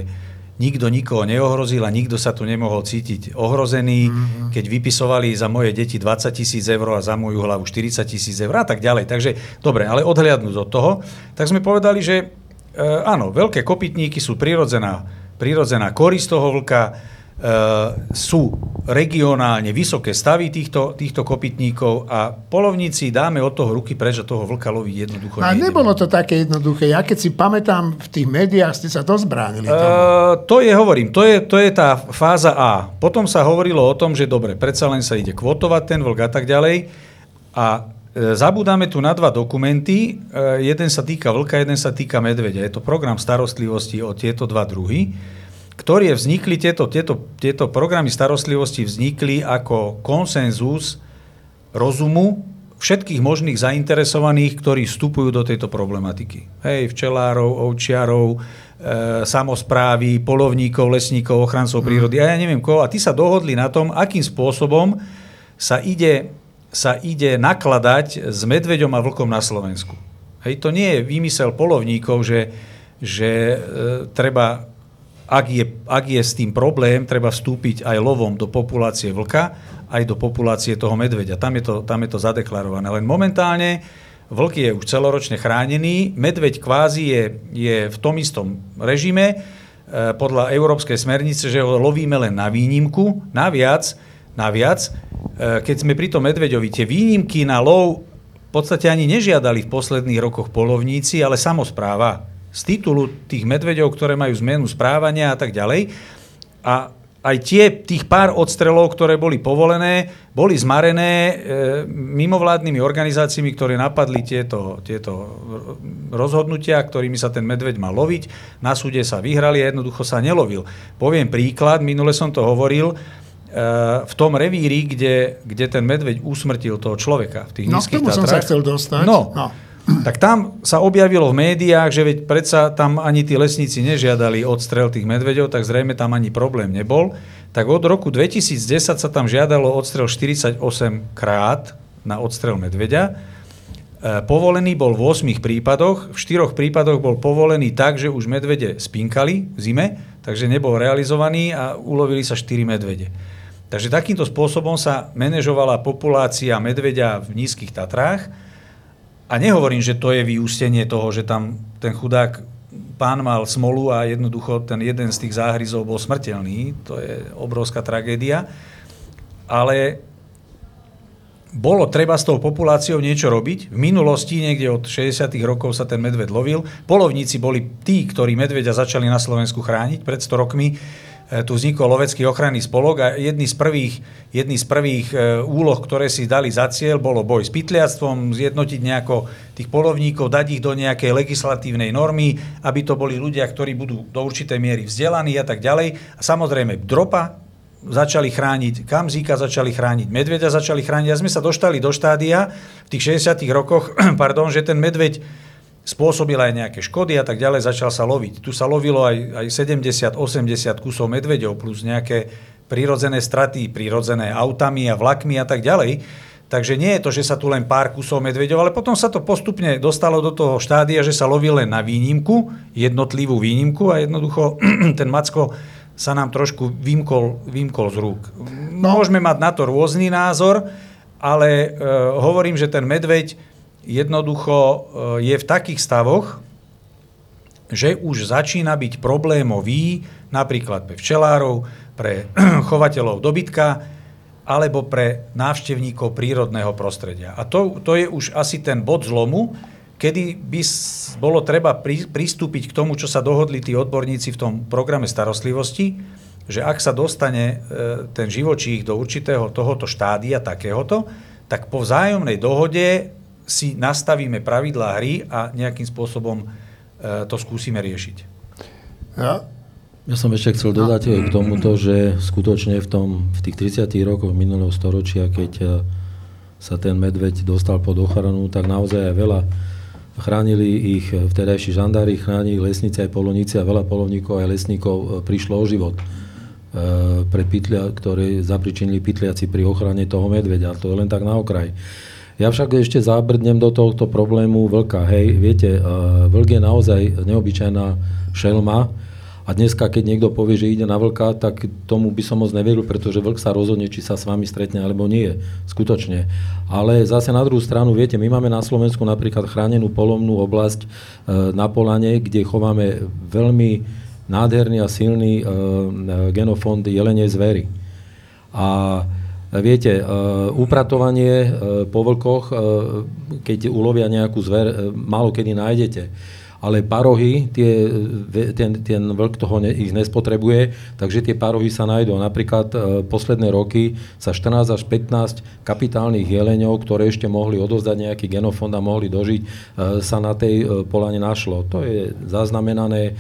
nikto nikoho neohrozil a nikto sa tu nemohol cítiť ohrozený, mm-hmm. keď vypisovali za moje deti 20 tisíc eur a za moju hlavu 40 tisíc eur a tak ďalej. Takže dobre, ale odhliadnúť od toho, tak sme povedali, že e, áno, veľké kopytníky sú prirodzená, prirodzená korisť toho vlka, sú regionálne vysoké stavy týchto, týchto kopytníkov a polovníci dáme od toho ruky preč a toho vlka loviť jednoducho. No a nebolo to také jednoduché. Ja keď si pamätám, v tých médiách ste sa to zbránili. Uh, to je, hovorím, to je, to je tá fáza A. Potom sa hovorilo o tom, že dobre, predsa len sa ide kvotovať ten vlk a tak ďalej. A e, Zabúdame tu na dva dokumenty. Jeden sa týka vlka, jeden sa týka medvedia. Je to program starostlivosti o tieto dva druhy ktoré vznikli, tieto, tieto, tieto programy starostlivosti vznikli ako konsenzus rozumu všetkých možných zainteresovaných, ktorí vstupujú do tejto problematiky. Hej, včelárov, ovčiarov, e, samozprávy, polovníkov, lesníkov, ochrancov prírody a ja neviem koho. A tí sa dohodli na tom, akým spôsobom sa ide, sa ide nakladať s medveďom a vlkom na Slovensku. Hej, to nie je výmysel polovníkov, že, že e, treba ak je, ak je s tým problém, treba vstúpiť aj lovom do populácie vlka, aj do populácie toho medveďa. Tam je to, tam je to zadeklarované. Len momentálne vlk je už celoročne chránený, medveď kvázi je, je v tom istom režime, e, podľa európskej smernice, že ho lovíme len na výnimku. Naviac, naviac e, keď sme pri tom medveďovi, tie výnimky na lov v podstate ani nežiadali v posledných rokoch polovníci, ale samozpráva z titulu tých medveďov, ktoré majú zmenu správania a tak ďalej. A aj tie, tých pár odstrelov, ktoré boli povolené, boli zmarené e, mimovládnymi organizáciami, ktoré napadli tieto, tieto rozhodnutia, ktorými sa ten medveď mal loviť. Na súde sa vyhrali a jednoducho sa nelovil. Poviem príklad, minule som to hovoril, e, v tom revíri, kde, kde ten medveď usmrtil toho človeka. V tých no, k tomu som sa chcel dostať. No, no tak tam sa objavilo v médiách, že veď predsa tam ani tí lesníci nežiadali odstrel tých medveďov, tak zrejme tam ani problém nebol. Tak od roku 2010 sa tam žiadalo odstrel 48 krát na odstrel medveďa. E, povolený bol v 8 prípadoch, v 4 prípadoch bol povolený tak, že už medvede spinkali v zime, takže nebol realizovaný a ulovili sa 4 medvede. Takže takýmto spôsobom sa manažovala populácia medveďa v nízkych Tatrách a nehovorím, že to je vyústenie toho, že tam ten chudák pán mal smolu a jednoducho ten jeden z tých záhryzov bol smrteľný. To je obrovská tragédia. Ale bolo treba s tou populáciou niečo robiť. V minulosti, niekde od 60. rokov sa ten medved lovil. Polovníci boli tí, ktorí medveďa začali na Slovensku chrániť pred 100 rokmi tu vznikol lovecký ochranný spolok a jedný z prvých, jedný z prvých e, úloh, ktoré si dali za cieľ, bolo boj s pytliactvom, zjednotiť nejako tých polovníkov, dať ich do nejakej legislatívnej normy, aby to boli ľudia, ktorí budú do určitej miery vzdelaní a tak ďalej. A samozrejme dropa začali chrániť, kamzíka začali chrániť, medveďa začali chrániť. A sme sa doštali do štádia v tých 60 rokoch, pardon, že ten medveď spôsobil aj nejaké škody a tak ďalej, začal sa loviť. Tu sa lovilo aj, aj 70-80 kusov medveďov plus nejaké prírodzené straty, prírodzené autami a vlakmi a tak ďalej. Takže nie je to, že sa tu len pár kusov medveďov, ale potom sa to postupne dostalo do toho štádia, že sa lovil len na výnimku, jednotlivú výnimku a jednoducho ten Macko sa nám trošku vymkol, vymkol z rúk. No. Môžeme mať na to rôzny názor, ale e, hovorím, že ten medveď jednoducho e, je v takých stavoch, že už začína byť problémový napríklad pre včelárov, pre chovateľov dobytka alebo pre návštevníkov prírodného prostredia. A to, to je už asi ten bod zlomu, kedy by bolo treba pristúpiť k tomu, čo sa dohodli tí odborníci v tom programe starostlivosti, že ak sa dostane e, ten živočích do určitého tohoto štádia takéhoto, tak po vzájomnej dohode si nastavíme pravidlá hry a nejakým spôsobom e, to skúsime riešiť. Ja, ja som ešte chcel dodať k tomuto, že skutočne v, tom, v tých 30 rokoch minulého storočia, keď e, sa ten medveď dostal pod ochranu, tak naozaj aj veľa chránili ich vtedajší žandári, chránili lesníci aj polovníci a veľa polovníkov aj lesníkov e, prišlo o život e, pre pytlia, ktoré zapričinili pytliaci pri ochrane toho medveďa. To je len tak na okraj. Ja však ešte zabrdnem do tohto problému vlka. Hej, viete, vlk je naozaj neobyčajná šelma, a dneska, keď niekto povie, že ide na vlka, tak tomu by som moc neveril, pretože vlk sa rozhodne, či sa s vami stretne alebo nie. Skutočne. Ale zase na druhú stranu, viete, my máme na Slovensku napríklad chránenú polovnú oblasť e, na Polane, kde chováme veľmi nádherný a silný e, genofond jelenej zvery. A Viete, e, upratovanie po vlkoch, keď ulovia nejakú zver, málo kedy nájdete ale parohy, tie, ten, ten vlk toho ne, ich nespotrebuje, takže tie parohy sa nájdú. Napríklad e, posledné roky sa 14 až 15 kapitálnych jeleňov, ktoré ešte mohli odozdať nejaký genofond a mohli dožiť, e, sa na tej e, polane našlo. To je zaznamenané e,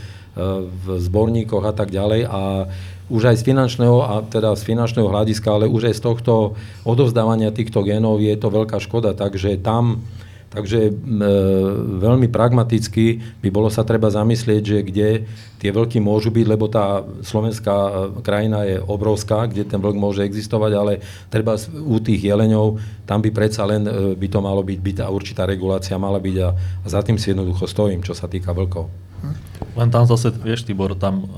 v zborníkoch a tak ďalej a už aj z finančného, a teda z finančného hľadiska, ale už aj z tohto odovzdávania týchto genov je to veľká škoda, takže tam Takže e, veľmi pragmaticky by bolo sa treba zamyslieť, že kde tie vlky môžu byť, lebo tá slovenská e, krajina je obrovská, kde ten vlk môže existovať, ale treba u tých jeleňov, tam by predsa len e, by to malo byť, byť a určitá regulácia mala byť a, a za tým si jednoducho stojím, čo sa týka vlkov. Len tam zase, vieš, Tibor, tam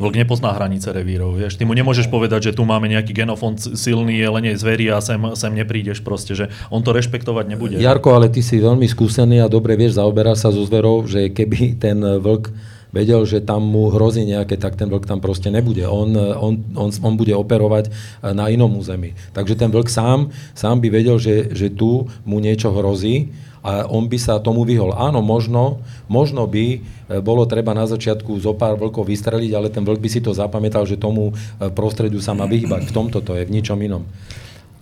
Vlk nepozná hranice revírov, vieš. Ty mu nemôžeš povedať, že tu máme nejaký genofond silný, jelenie zverí a sem, sem neprídeš proste, že on to rešpektovať nebude. Jarko, ale ty si veľmi skúsený a dobre vieš, zaoberá sa so zverou, že keby ten vlk vedel, že tam mu hrozí nejaké, tak ten vlk tam proste nebude. On, on, on, on bude operovať na inom území. Takže ten vlk sám, sám by vedel, že, že tu mu niečo hrozí a on by sa tomu vyhol. Áno, možno, možno by e, bolo treba na začiatku zo pár vlkov vystreliť, ale ten vlk by si to zapamätal, že tomu e, prostrediu sa má vyhybať. V tomto to je, v ničom inom.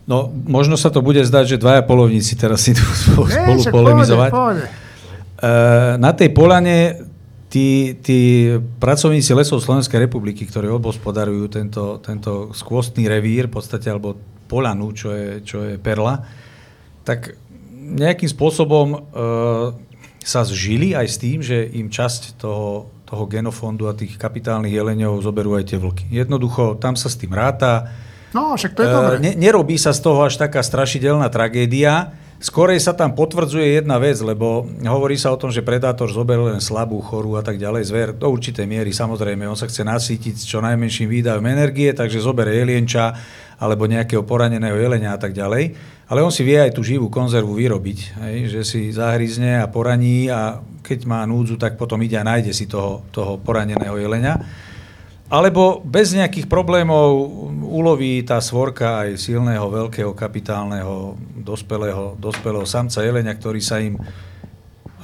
No, možno sa to bude zdať, že dvaja polovníci teraz si tu spolu, spolu polemizovať. Pôjde, pôjde. Na tej polane tí, tí pracovníci lesov Slovenskej republiky, ktorí obhospodarujú tento, tento skvostný revír, v podstate, alebo polanu, čo je, čo je perla, tak nejakým spôsobom e, sa zžili aj s tým, že im časť toho, toho genofondu a tých kapitálnych jeleňov zoberú aj tie vlky. Jednoducho, tam sa s tým ráta. No, však to je e, Ne, nerobí sa z toho až taká strašidelná tragédia. Skorej sa tam potvrdzuje jedna vec, lebo hovorí sa o tom, že predátor zoberie len slabú, chorú a tak ďalej. Zver do určitej miery, samozrejme, on sa chce nasýtiť s čo najmenším výdajom energie, takže zoberie jelienča alebo nejakého poraneného jelenia a tak ďalej. Ale on si vie aj tú živú konzervu vyrobiť, hej, že si zahryzne a poraní a keď má núdzu, tak potom ide a nájde si toho, toho poraneného jelenia. Alebo bez nejakých problémov uloví tá svorka aj silného, veľkého, kapitálneho, dospelého, dospelého samca jelenia, ktorý sa im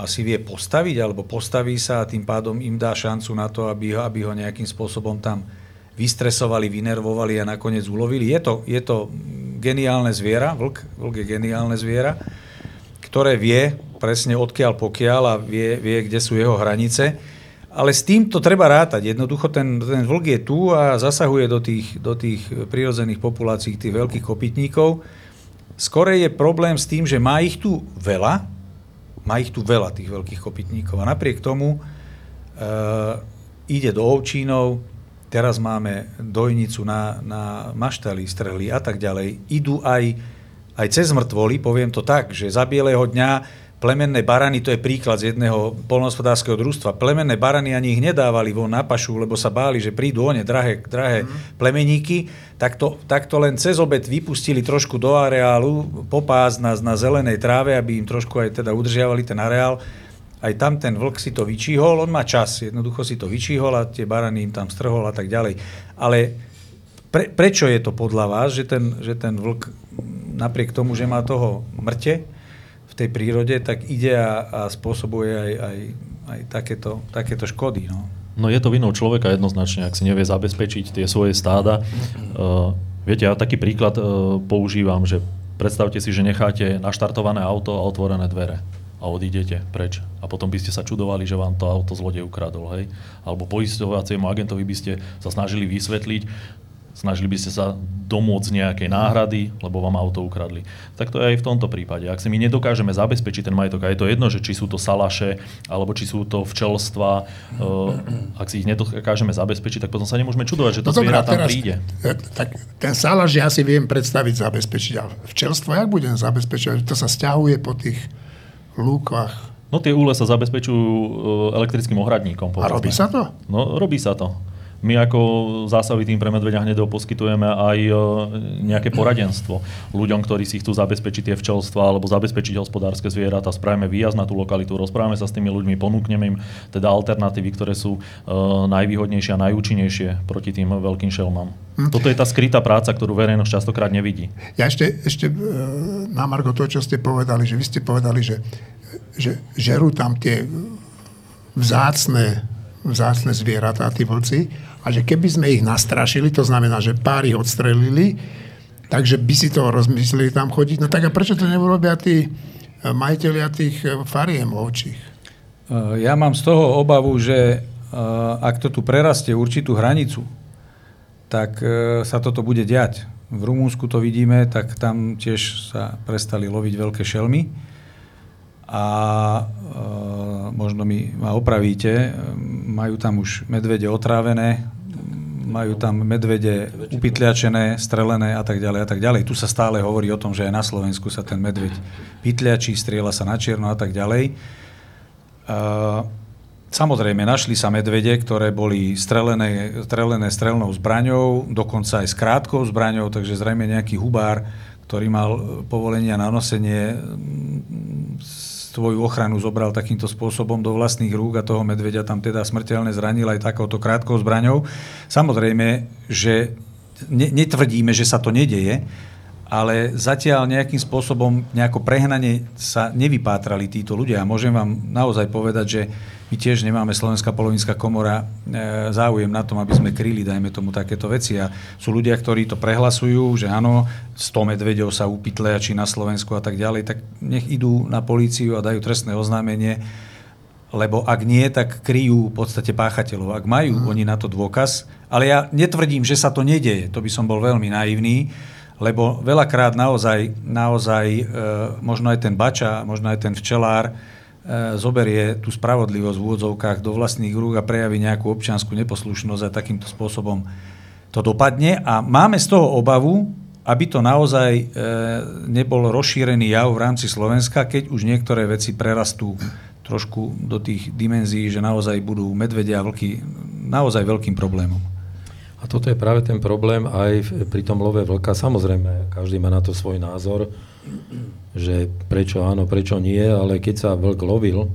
asi vie postaviť, alebo postaví sa a tým pádom im dá šancu na to, aby ho, aby ho nejakým spôsobom tam vystresovali, vynervovali a nakoniec ulovili. Je to, je to geniálne zviera, vlk, vlk je geniálne zviera, ktoré vie presne odkiaľ pokiaľ a vie, vie kde sú jeho hranice ale s týmto treba rátať. Jednoducho ten, ten vlk je tu a zasahuje do tých, do tých prirodzených populácií tých veľkých kopytníkov. Skore je problém s tým, že má ich tu veľa, má ich tu veľa tých veľkých kopytníkov a napriek tomu e, ide do ovčínov, teraz máme dojnicu na, na maštali, strhli a tak ďalej. Idú aj, aj cez mŕtvoly, poviem to tak, že za bieleho dňa plemenné barany, to je príklad z jedného polnohospodárskeho družstva, plemenné barany ani ich nedávali von na pašu, lebo sa báli, že prídu one drahé, drahé mm. plemeníky, tak to, tak to len cez obed vypustili trošku do areálu, popás na, na zelenej tráve, aby im trošku aj teda udržiavali ten areál. Aj tam ten vlk si to vyčíhol, on má čas, jednoducho si to vyčíhol a tie barany im tam strhol a tak ďalej. Ale pre, prečo je to podľa vás, že ten, že ten vlk napriek tomu, že má toho mŕte v tej prírode, tak ide a, a spôsobuje aj, aj, aj takéto, takéto škody. No. No je to vinou človeka jednoznačne, ak si nevie zabezpečiť tie svoje stáda. Uh, viete, ja taký príklad uh, používam, že predstavte si, že necháte naštartované auto a otvorené dvere a odídete preč. A potom by ste sa čudovali, že vám to auto zlodej ukradol. Hej? Alebo poistovaciemu agentovi by ste sa snažili vysvetliť, snažili by ste sa domôcť nejakej náhrady, lebo vám auto ukradli. Tak to je aj v tomto prípade. Ak si my nedokážeme zabezpečiť ten majetok, a je to jedno, že či sú to salaše, alebo či sú to včelstva, uh, ak si ich nedokážeme zabezpečiť, tak potom sa nemôžeme čudovať, že to no zviera tam teraz, príde. Tak ten salaš ja si viem predstaviť zabezpečiť, ale včelstvo jak budem zabezpečovať? To sa stiahuje po tých lúkach. No tie úle sa zabezpečujú e, elektrickým ohradníkom. Povedzme. A robí sa to? No robí sa to. My ako zásahový tým pre medveďa hnedého poskytujeme aj e, nejaké poradenstvo ľuďom, ktorí si chcú zabezpečiť tie včelstva alebo zabezpečiť hospodárske zvieratá. Spravíme výjazd na tú lokalitu, rozprávame sa s tými ľuďmi, ponúkneme im teda alternatívy, ktoré sú uh, najvýhodnejšie a najúčinnejšie proti tým veľkým šelmám. Hm. Toto je tá skrytá práca, ktorú verejnosť častokrát nevidí. Ja ešte, ešte e, na Margo to, čo ste povedali, že vy ste povedali, že, že žerú tam tie vzácne, vzácne zvieratá, tí vlci, a že keby sme ich nastrašili, to znamená, že pár ich odstrelili, takže by si to rozmysleli tam chodiť. No tak a prečo to neurobia tí eh, majiteľia tých eh, fariem ovčích? Eh, ja mám z toho obavu, že ak to tu prerastie určitú hranicu, tak sa toto bude diať. V Rumúnsku to vidíme, tak tam tiež sa prestali loviť veľké šelmy a e, možno mi ma opravíte, majú tam už medvede otrávené, majú tam medvede upytľačené, strelené a tak ďalej a tak ďalej. Tu sa stále hovorí o tom, že aj na Slovensku sa ten medveď pytľačí, strieľa sa na čierno a tak ďalej. E, samozrejme, našli sa medvede, ktoré boli strelené, strelené strelnou zbraňou, dokonca aj s krátkou zbraňou, takže zrejme nejaký hubár, ktorý mal povolenia na nosenie svoju ochranu zobral takýmto spôsobom do vlastných rúk a toho medveďa tam teda smrteľne zranil aj takouto krátkou zbraňou. Samozrejme, že ne, netvrdíme, že sa to nedeje, ale zatiaľ nejakým spôsobom nejako prehnane sa nevypátrali títo ľudia. A môžem vám naozaj povedať, že my tiež nemáme Slovenská polovinská komora e, záujem na tom, aby sme kryli, dajme tomu, takéto veci. A sú ľudia, ktorí to prehlasujú, že áno, 100 medveďov sa upytle, či na Slovensku a tak ďalej, tak nech idú na políciu a dajú trestné oznámenie, lebo ak nie, tak kryjú v podstate páchateľov. Ak majú mm. oni na to dôkaz, ale ja netvrdím, že sa to nedieje, to by som bol veľmi naivný, lebo veľakrát naozaj, naozaj e, možno aj ten bača, možno aj ten včelár, zoberie tú spravodlivosť v úvodzovkách do vlastných rúk a prejaví nejakú občianskú neposlušnosť a takýmto spôsobom to dopadne. A máme z toho obavu, aby to naozaj e, nebol rozšírený jav v rámci Slovenska, keď už niektoré veci prerastú trošku do tých dimenzií, že naozaj budú medvedia vlky naozaj veľkým problémom. A toto je práve ten problém aj pri tom love vlka. Samozrejme, každý má na to svoj názor že prečo áno, prečo nie, ale keď sa vlk lovil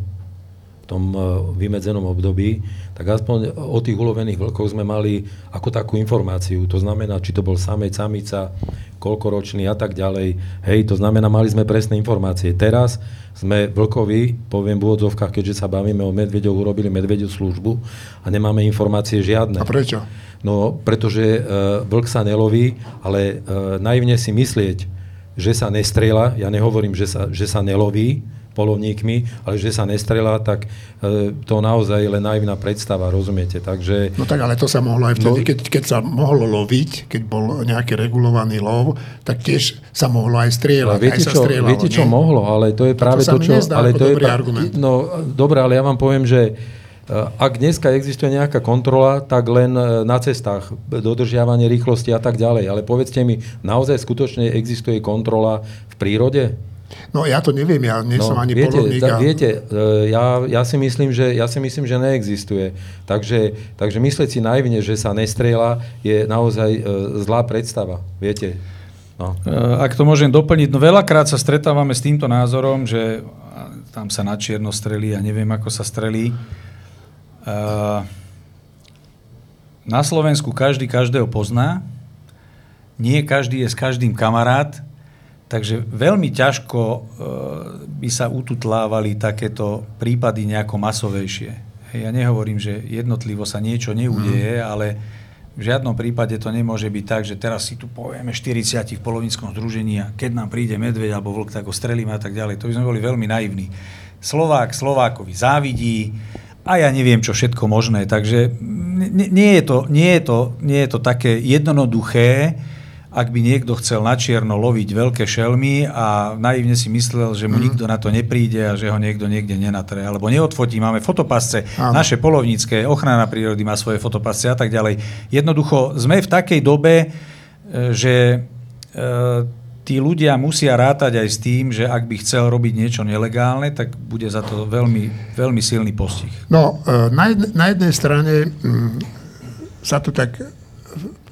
v tom e, vymedzenom období, tak aspoň o tých ulovených vlkoch sme mali ako takú informáciu. To znamená, či to bol samec, samica, koľkoročný a tak ďalej. Hej, to znamená, mali sme presné informácie. Teraz sme vlkovi, poviem v úvodzovkách, keďže sa bavíme o medveďoch, urobili medveďu službu a nemáme informácie žiadne. A prečo? No, pretože e, vlk sa neloví, ale e, naivne si myslieť, že sa nestrela, ja nehovorím, že sa, že sa neloví polovníkmi, ale že sa nestrela, tak e, to naozaj je len naivná predstava, rozumiete? Takže, no tak ale to sa mohlo aj vtedy, no, keď, keď sa mohlo loviť, keď bol nejaký regulovaný lov, tak tiež sa mohlo aj strieľať. Viete, aj čo, strieľalo, viete čo mohlo, ale to je práve to, to čo... ale to je, argument. No, dobre, ale ja vám poviem, že ak dneska existuje nejaká kontrola, tak len eh, na cestách, dodržiavanie rýchlosti a tak ďalej. Ale povedzte mi, naozaj skutočne existuje kontrola v prírode? No ja to neviem, ja nie no, som ani viete, polovník. A... Viete, eh, ja, ja, si myslím, že, ja si myslím, že neexistuje. Takže, takže myslieť si naivne, že sa nestrieľa, je naozaj zlá predstava. Viete? No. Ak to môžem doplniť, no veľakrát sa stretávame s týmto názorom, že tam sa na čierno strelí a neviem, ako sa strelí. Na Slovensku každý každého pozná nie každý je s každým kamarát, takže veľmi ťažko e, by sa ututlávali takéto prípady nejako masovejšie. Ja nehovorím, že jednotlivo sa niečo neudeje, mm. ale v žiadnom prípade to nemôže byť tak, že teraz si tu povieme 40 v polovníckom združení a keď nám príde medveď alebo vlk, tak ho strelíme a tak ďalej. To by sme boli veľmi naivní. Slovák Slovákovi závidí a ja neviem, čo všetko možné. Takže nie, nie, je, to, nie, je, to, nie je to také jednoduché, ak by niekto chcel na čierno loviť veľké šelmy a naivne si myslel, že mu mm. nikto na to nepríde a že ho niekto niekde nenatre, alebo neodfotí, máme fotopasce, Áno. naše polovnícke, ochrana prírody má svoje fotopasce a tak ďalej. Jednoducho sme v takej dobe, e, že e, tí ľudia musia rátať aj s tým, že ak by chcel robiť niečo nelegálne, tak bude za to veľmi, veľmi silný postih. No, e, na, jedne, na jednej strane m, sa tu tak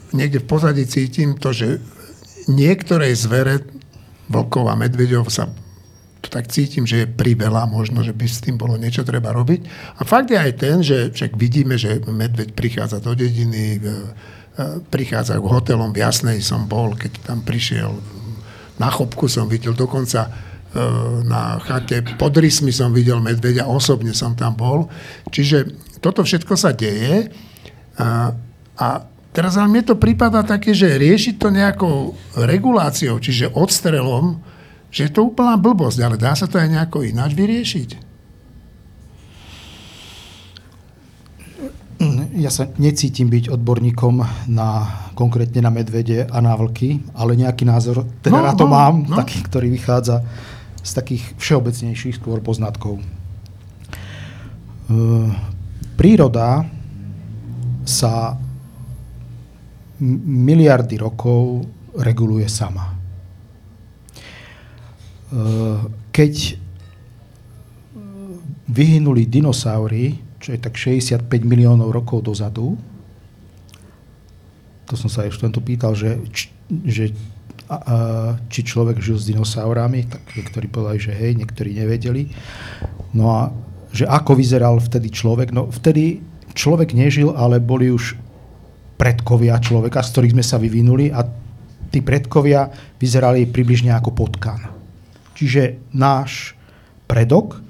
niekde v pozadí cítim to, že niektoré zvere, vlkov a medveďov sa to tak cítim, že je priveľa, možno, že by s tým bolo niečo treba robiť. A fakt je aj ten, že však vidíme, že medveď prichádza do dediny, e, e, prichádza k hotelom, v Jasnej som bol, keď tam prišiel, na chopku som videl, dokonca e, na chate pod rysmi som videl medveďa, osobne som tam bol. Čiže toto všetko sa deje a, a Teraz ale mne to prípada také, že riešiť to nejakou reguláciou, čiže odstrelom, že je to úplná blbosť, ale dá sa to aj nejako ináč vyriešiť? Ja sa necítim byť odborníkom na, konkrétne na medvede a na vlky, ale nejaký názor teda no, na to no, mám, no. taký, ktorý vychádza z takých všeobecnejších skôr poznatkov. Uh, príroda sa miliardy rokov reguluje sama. E, keď vyhynuli dinosaury, čo je tak 65 miliónov rokov dozadu, to som sa aj študentov pýtal, že, že a, a, či človek žil s dinosaurami, tak niektorí povedali, že hej, niektorí nevedeli. No a že ako vyzeral vtedy človek? No vtedy človek nežil, ale boli už predkovia človeka, z ktorých sme sa vyvinuli a tí predkovia vyzerali približne ako potkan. Čiže náš predok,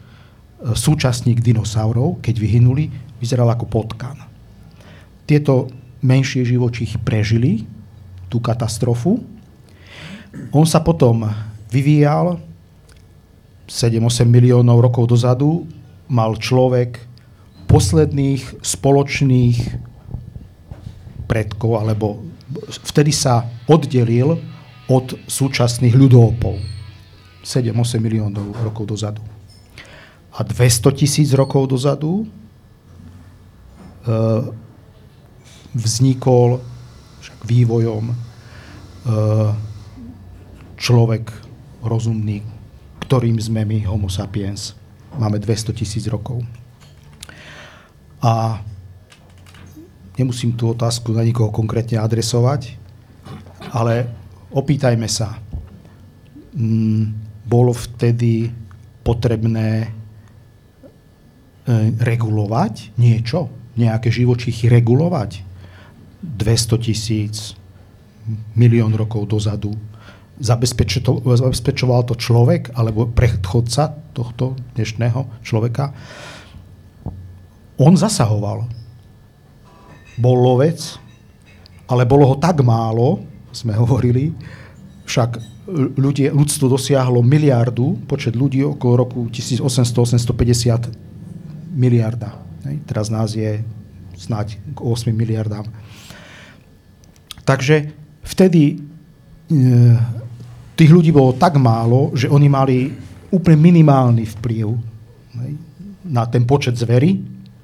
súčasník dinosaurov, keď vyhynuli, vyzeral ako potkan. Tieto menšie živočichy prežili tú katastrofu. On sa potom vyvíjal 7-8 miliónov rokov dozadu, mal človek posledných spoločných predkov, alebo vtedy sa oddelil od súčasných ľudovpov. 7-8 miliónov rokov dozadu. A 200 tisíc rokov dozadu e, vznikol však vývojom e, človek rozumný, ktorým sme my, homo sapiens. Máme 200 tisíc rokov. A Nemusím tú otázku na nikoho konkrétne adresovať, ale opýtajme sa. Bolo vtedy potrebné regulovať niečo? Nejaké živočichy regulovať? 200 tisíc, milión rokov dozadu. Zabezpečoval to človek alebo predchodca tohto dnešného človeka? On zasahoval bol lovec, ale bolo ho tak málo, sme hovorili, však ľudie, ľudstvo dosiahlo miliardu, počet ľudí okolo roku 1800-850 miliarda. Teraz nás je snáď k 8 miliardám. Takže vtedy e, tých ľudí bolo tak málo, že oni mali úplne minimálny vplyv na ten počet zvery,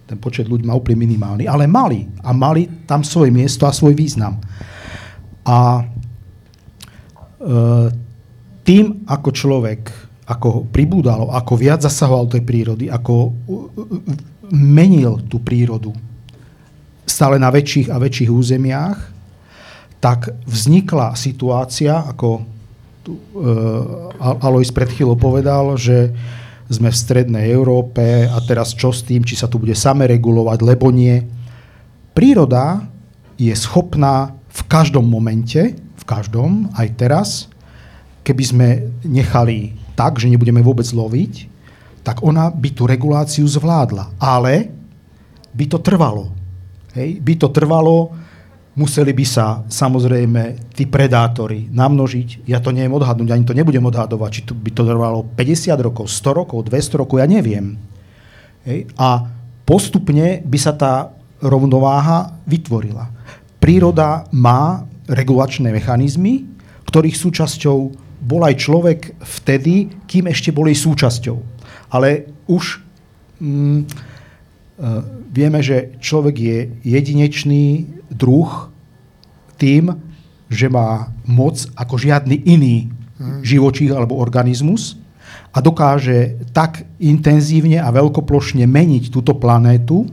ten počet ľudí má úplne minimálny, ale mali. A mali tam svoje miesto a svoj význam. A e, tým, ako človek ako pribúdal, ako viac zasahoval tej prírody, ako menil tú prírodu stále na väčších a väčších územiach, tak vznikla situácia, ako tu, uh, Alois pred chvíľou povedal, že sme v strednej Európe a teraz čo s tým, či sa tu bude same regulovať, lebo nie. Príroda je schopná v každom momente, v každom, aj teraz, keby sme nechali tak, že nebudeme vôbec loviť, tak ona by tú reguláciu zvládla. Ale by to trvalo. Hej? By to trvalo, museli by sa samozrejme tí predátori namnožiť. Ja to neviem odhadnúť, ani to nebudem odhadovať, či to by to trvalo 50 rokov, 100 rokov, 200 rokov, ja neviem. Hej? A postupne by sa tá rovnováha vytvorila. Príroda má regulačné mechanizmy, ktorých súčasťou bol aj človek vtedy, kým ešte bol jej súčasťou. Ale už mm, e, vieme, že človek je jedinečný druh tým, že má moc ako žiadny iný živočích alebo organizmus a dokáže tak intenzívne a veľkoplošne meniť túto planétu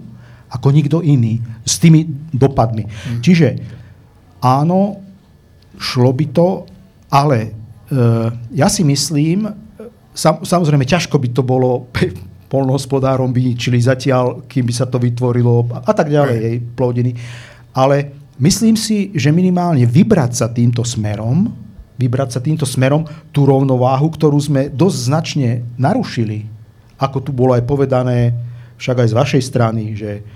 ako nikto iný s tými dopadmi. Mm. Čiže áno, šlo by to, ale ja si myslím, sam, samozrejme ťažko by to bolo polnohospodárom by čili zatiaľ, kým by sa to vytvorilo a tak ďalej, jej plodiny. Ale myslím si, že minimálne vybrať sa týmto smerom, vybrať sa týmto smerom tú rovnováhu, ktorú sme dosť značne narušili, ako tu bolo aj povedané, však aj z vašej strany, že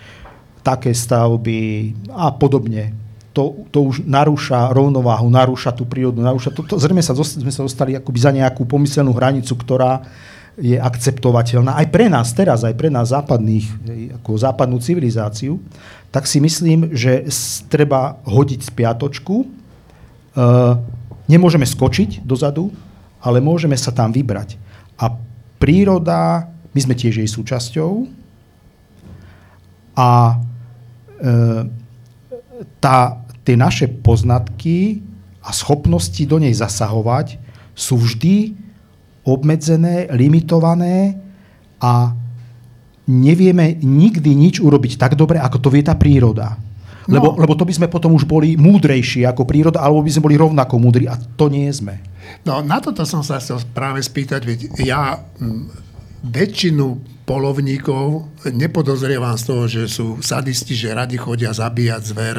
také stavby a podobne. To, to už narúša rovnováhu, narúša tú prírodu, narúša to, to zrejme sa, sme sa dostali akoby za nejakú pomyselnú hranicu, ktorá je akceptovateľná aj pre nás teraz, aj pre nás západných, ako západnú civilizáciu, tak si myslím, že treba hodiť spiatočku. E, nemôžeme skočiť dozadu, ale môžeme sa tam vybrať. A príroda, my sme tiež jej súčasťou, a e, tá, tie naše poznatky a schopnosti do nej zasahovať sú vždy obmedzené, limitované a nevieme nikdy nič urobiť tak dobre, ako to vie tá príroda. Lebo, no. lebo to by sme potom už boli múdrejší ako príroda, alebo by sme boli rovnako múdri a to nie sme. No na toto som sa chcel práve spýtať, veď ja m, väčšinu polovníkov. Nepodozrievam z toho, že sú sadisti, že radi chodia zabíjať zver.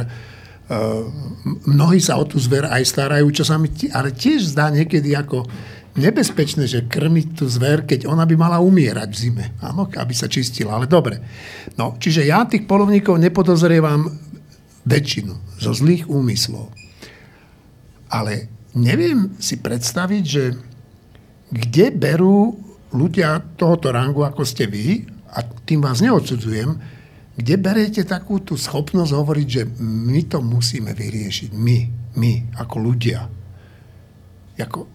E, mnohí sa o tú zver aj starajú, čo sa mi ale tiež zdá niekedy ako nebezpečné, že krmiť tú zver, keď ona by mala umierať v zime, áno, aby sa čistila, ale dobre. No, čiže ja tých polovníkov nepodozrievam väčšinu zo zlých úmyslov. Ale neviem si predstaviť, že kde berú ľudia tohoto rangu, ako ste vy, a tým vás neodsudzujem, kde berete takú tú schopnosť hovoriť, že my to musíme vyriešiť. My, my, ako ľudia. Jako,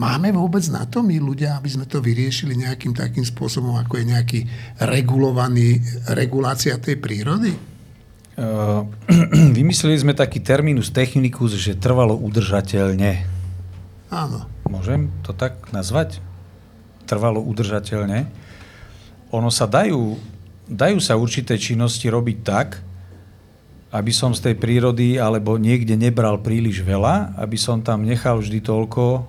máme vôbec na to my ľudia, aby sme to vyriešili nejakým takým spôsobom, ako je nejaký regulovaný, regulácia tej prírody? Uh, vymysleli sme taký terminus technicus, že trvalo udržateľne. Áno. Môžem to tak nazvať? trvalo udržateľne. Ono sa dajú, dajú sa určité činnosti robiť tak, aby som z tej prírody alebo niekde nebral príliš veľa, aby som tam nechal vždy toľko,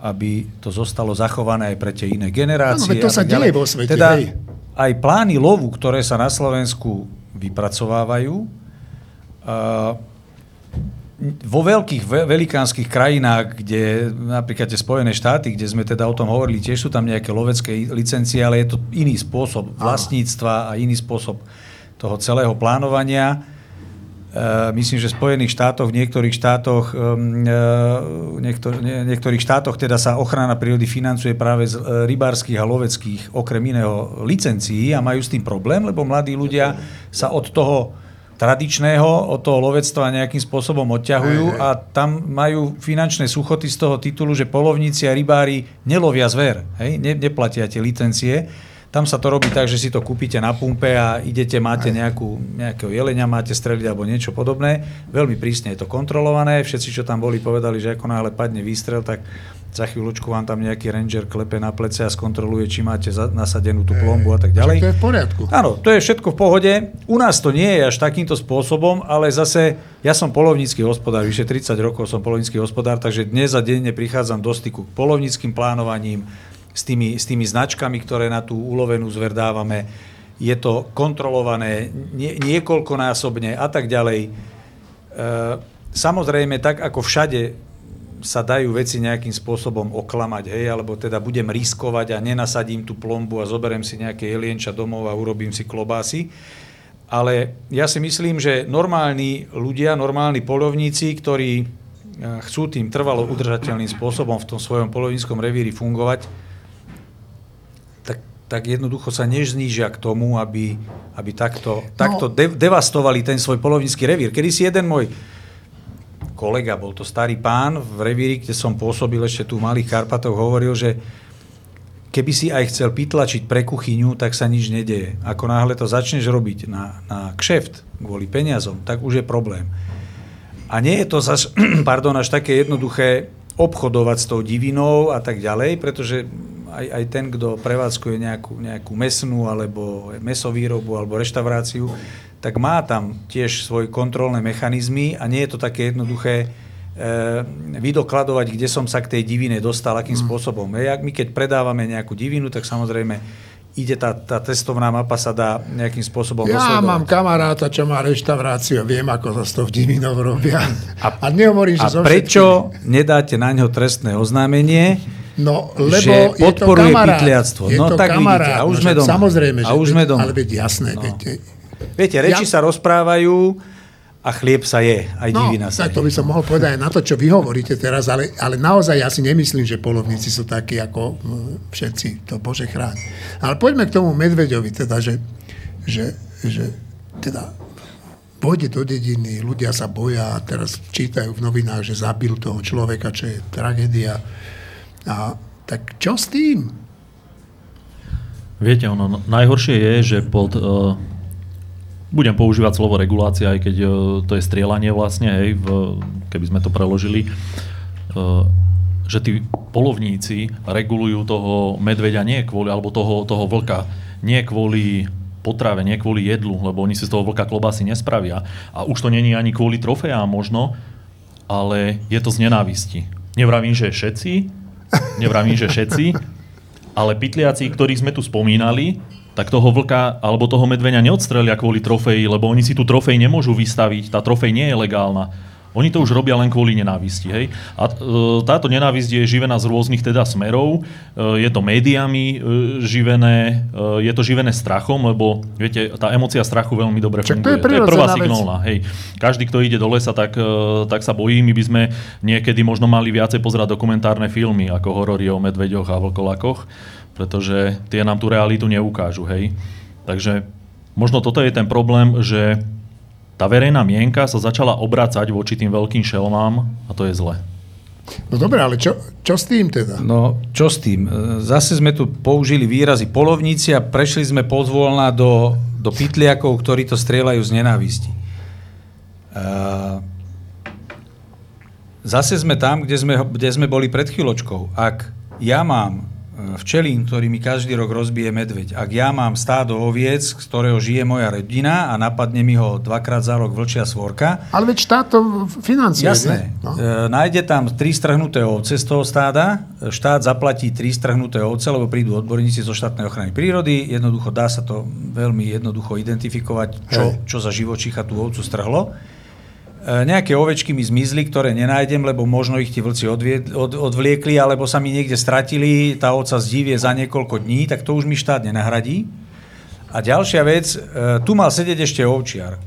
aby to zostalo zachované aj pre tie iné generácie. Áno, to sa deje vo svete. Teda hej. aj plány lovu, ktoré sa na Slovensku vypracovávajú, uh, vo veľkých, velikánskych krajinách, kde napríklad tie Spojené štáty, kde sme teda o tom hovorili, tiež sú tam nejaké lovecké licencie, ale je to iný spôsob vlastníctva a iný spôsob toho celého plánovania. Uh, myslím, že v Spojených štátoch, v niektorých štátoch, uh, niektor, nie, niektorých štátoch teda sa ochrana prírody financuje práve z uh, rybárskych a loveckých, okrem iného, licencií a majú s tým problém, lebo mladí ľudia sa od toho tradičného od toho lovectva nejakým spôsobom odťahujú a tam majú finančné súchoty z toho titulu, že polovníci a rybári nelovia zver, hej? Ne, neplatia tie licencie. Tam sa to robí tak, že si to kúpite na pumpe a idete, máte nejakú, nejakého jelenia, máte streliť alebo niečo podobné. Veľmi prísne je to kontrolované. Všetci, čo tam boli, povedali, že ako náhle padne výstrel, tak za chvíľočku vám tam nejaký ranger klepe na plece a skontroluje, či máte nasadenú tú plombu a tak ďalej. To je v poriadku. Áno, to je všetko v pohode. U nás to nie je až takýmto spôsobom, ale zase ja som polovnícky hospodár, vyše 30 rokov som polovnícky hospodár, takže dnes a denne prichádzam do styku k polovníckým plánovaním, s tými, s tými značkami, ktoré na tú ulovenú zver dávame. Je to kontrolované nie, niekoľkonásobne a tak ďalej. E, samozrejme, tak ako všade sa dajú veci nejakým spôsobom oklamať, hej, alebo teda budem riskovať a nenasadím tú plombu a zoberiem si nejaké jelienča domov a urobím si klobásy. Ale ja si myslím, že normálni ľudia, normálni polovníci, ktorí eh, chcú tým trvalo udržateľným spôsobom v tom svojom polovníckom revíri fungovať, tak, jednoducho sa nežnížia k tomu, aby, aby takto, no. takto de- devastovali ten svoj polovnícky revír. Kedy si jeden môj kolega, bol to starý pán v revíri, kde som pôsobil ešte tu v Malých Karpatoch, hovoril, že keby si aj chcel pytlačiť pre kuchyňu, tak sa nič nedeje. Ako náhle to začneš robiť na, na kšeft kvôli peniazom, tak už je problém. A nie je to zas, pardon, až také jednoduché obchodovať s tou divinou a tak ďalej, pretože aj, aj ten, kto prevádzkuje nejakú, nejakú mesnú alebo mesovýrobu alebo reštauráciu, tak má tam tiež svoje kontrolné mechanizmy a nie je to také jednoduché e, vydokladovať, kde som sa k tej divine dostal, akým mm. spôsobom. My keď predávame nejakú divinu, tak samozrejme ide tá, tá testovná mapa sa dá nejakým spôsobom Ja dosledovať. mám kamaráta, čo má reštauráciu, viem, ako sa s tou divinou robia. A, a nehovorím, že a prečo všetkými. nedáte na ňo trestné oznámenie, No, lebo že podporuje pytliactvo. No tak kamarát, vidíte, a už sme doma. Samozrejme, a už sme doma. ale veď jasné, no. veď, Viete, reči ja... sa rozprávajú a chlieb sa je, aj no, divina sa tak to by som mohol povedať aj na to, čo vy hovoríte teraz, ale, ale naozaj ja si nemyslím, že polovníci sú takí ako všetci, to Bože chráň. Ale poďme k tomu Medveďovi, teda, že, že, že teda pôjde do dediny, ľudia sa boja, teraz čítajú v novinách, že zabil toho človeka, čo je tragédia. A tak čo s tým? Viete, ono najhoršie je, že pod uh, budem používať slovo regulácia, aj keď uh, to je strieľanie vlastne, hej, v, keby sme to preložili, uh, že tí polovníci regulujú toho medveďa nie kvôli, alebo toho, toho vlka, nie kvôli potrave, nie kvôli jedlu, lebo oni si z toho vlka klobásy nespravia. A už to není ani kvôli trofejám možno, ale je to z nenávisti. Nevravím, že všetci, nevravím, že všetci, ale pytliaci, ktorých sme tu spomínali, tak toho vlka alebo toho medveňa neodstrelia kvôli trofeji, lebo oni si tú trofej nemôžu vystaviť, tá trofej nie je legálna. Oni to už robia len kvôli nenávisti. Hej? A e, táto nenávisť je živená z rôznych teda smerov. E, je to médiami e, živené, je to živené strachom, lebo viete, tá emocia strachu veľmi dobre Čak funguje. To je, to je prvá signálna. Hej. Každý, kto ide do lesa, tak, tak sa bojí. My by sme niekedy možno mali viacej pozerať dokumentárne filmy, ako horory o medveďoch a vlkolakoch pretože tie nám tú realitu neukážu, hej. Takže možno toto je ten problém, že tá verejná mienka sa začala obracať voči tým veľkým šelmám a to je zle. No dobre, ale čo, čo s tým teda? No, čo s tým? Zase sme tu použili výrazy polovníci a prešli sme pozvolná do, do pytliakov, ktorí to strieľajú z nenávisti. Uh, zase sme tam, kde sme, kde sme boli pred chvíľočkou. Ak ja mám včelín, ktorý mi každý rok rozbije medveď. Ak ja mám stádo oviec, z ktorého žije moja rodina a napadne mi ho dvakrát za rok vlčia svorka. Ale veď štát to financuje. Jasné. No. E, nájde tam tri strhnuté ovce z toho stáda, štát zaplatí tri strhnuté ovce, lebo prídu odborníci zo štátnej ochrany prírody. Jednoducho dá sa to veľmi jednoducho identifikovať, čo, čo za živočícha tú ovcu strhlo. E, nejaké ovečky mi zmizli, ktoré nenájdem, lebo možno ich ti vlci odvied, od, odvliekli, alebo sa mi niekde stratili, tá ovca zdivie za niekoľko dní, tak to už mi štát nenahradí. A ďalšia vec, e, tu mal sedieť ešte ovčiar.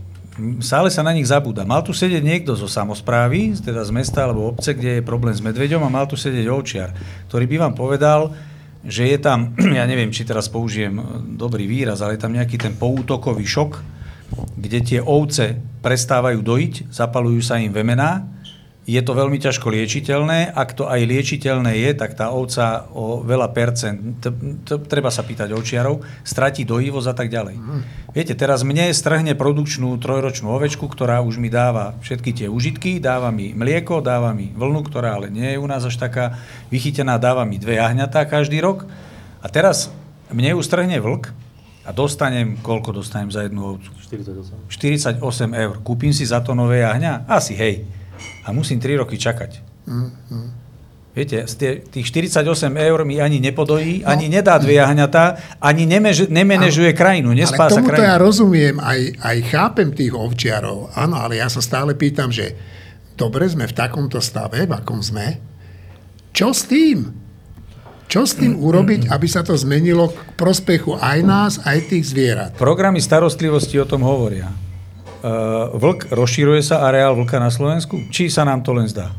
Stále sa na nich zabúda. Mal tu sedieť niekto zo samozprávy, teda z mesta alebo obce, kde je problém s medveďom a mal tu sedieť ovčiar, ktorý by vám povedal, že je tam, ja neviem, či teraz použijem dobrý výraz, ale je tam nejaký ten poútokový šok, kde tie ovce prestávajú dojiť, zapalujú sa im vemená, je to veľmi ťažko liečiteľné. Ak to aj liečiteľné je, tak tá ovca o veľa percent, treba sa pýtať očiarov, stratí dojivosť a tak ďalej. Mm. Viete, teraz mne strhne produkčnú trojročnú ovečku, ktorá už mi dáva všetky tie užitky, dáva mi mlieko, dáva mi vlnu, ktorá ale nie je u nás až taká vychytená, dáva mi dve jahňatá každý rok. A teraz mne ju strhne vlk, a dostanem, koľko dostanem za jednu ovcu? 48. 48 eur. Kúpim si za to nové jahňa? Asi hej. A musím 3 roky čakať. Mm, mm. Viete, z tých 48 eur mi ani nepodojí, no. ani nedá dve jahňatá, ani nemež, nemenežuje ale, krajinu, nespása ale krajinu. ja rozumiem, aj, aj chápem tých ovčiarov. Áno, ale ja sa stále pýtam, že dobre, sme v takomto stave, v akom sme. Čo s tým? Čo s tým urobiť, aby sa to zmenilo k prospechu aj nás, aj tých zvierat? Programy starostlivosti o tom hovoria. Uh, vlk, rozšíruje sa areál vlka na Slovensku? Či sa nám to len zdá?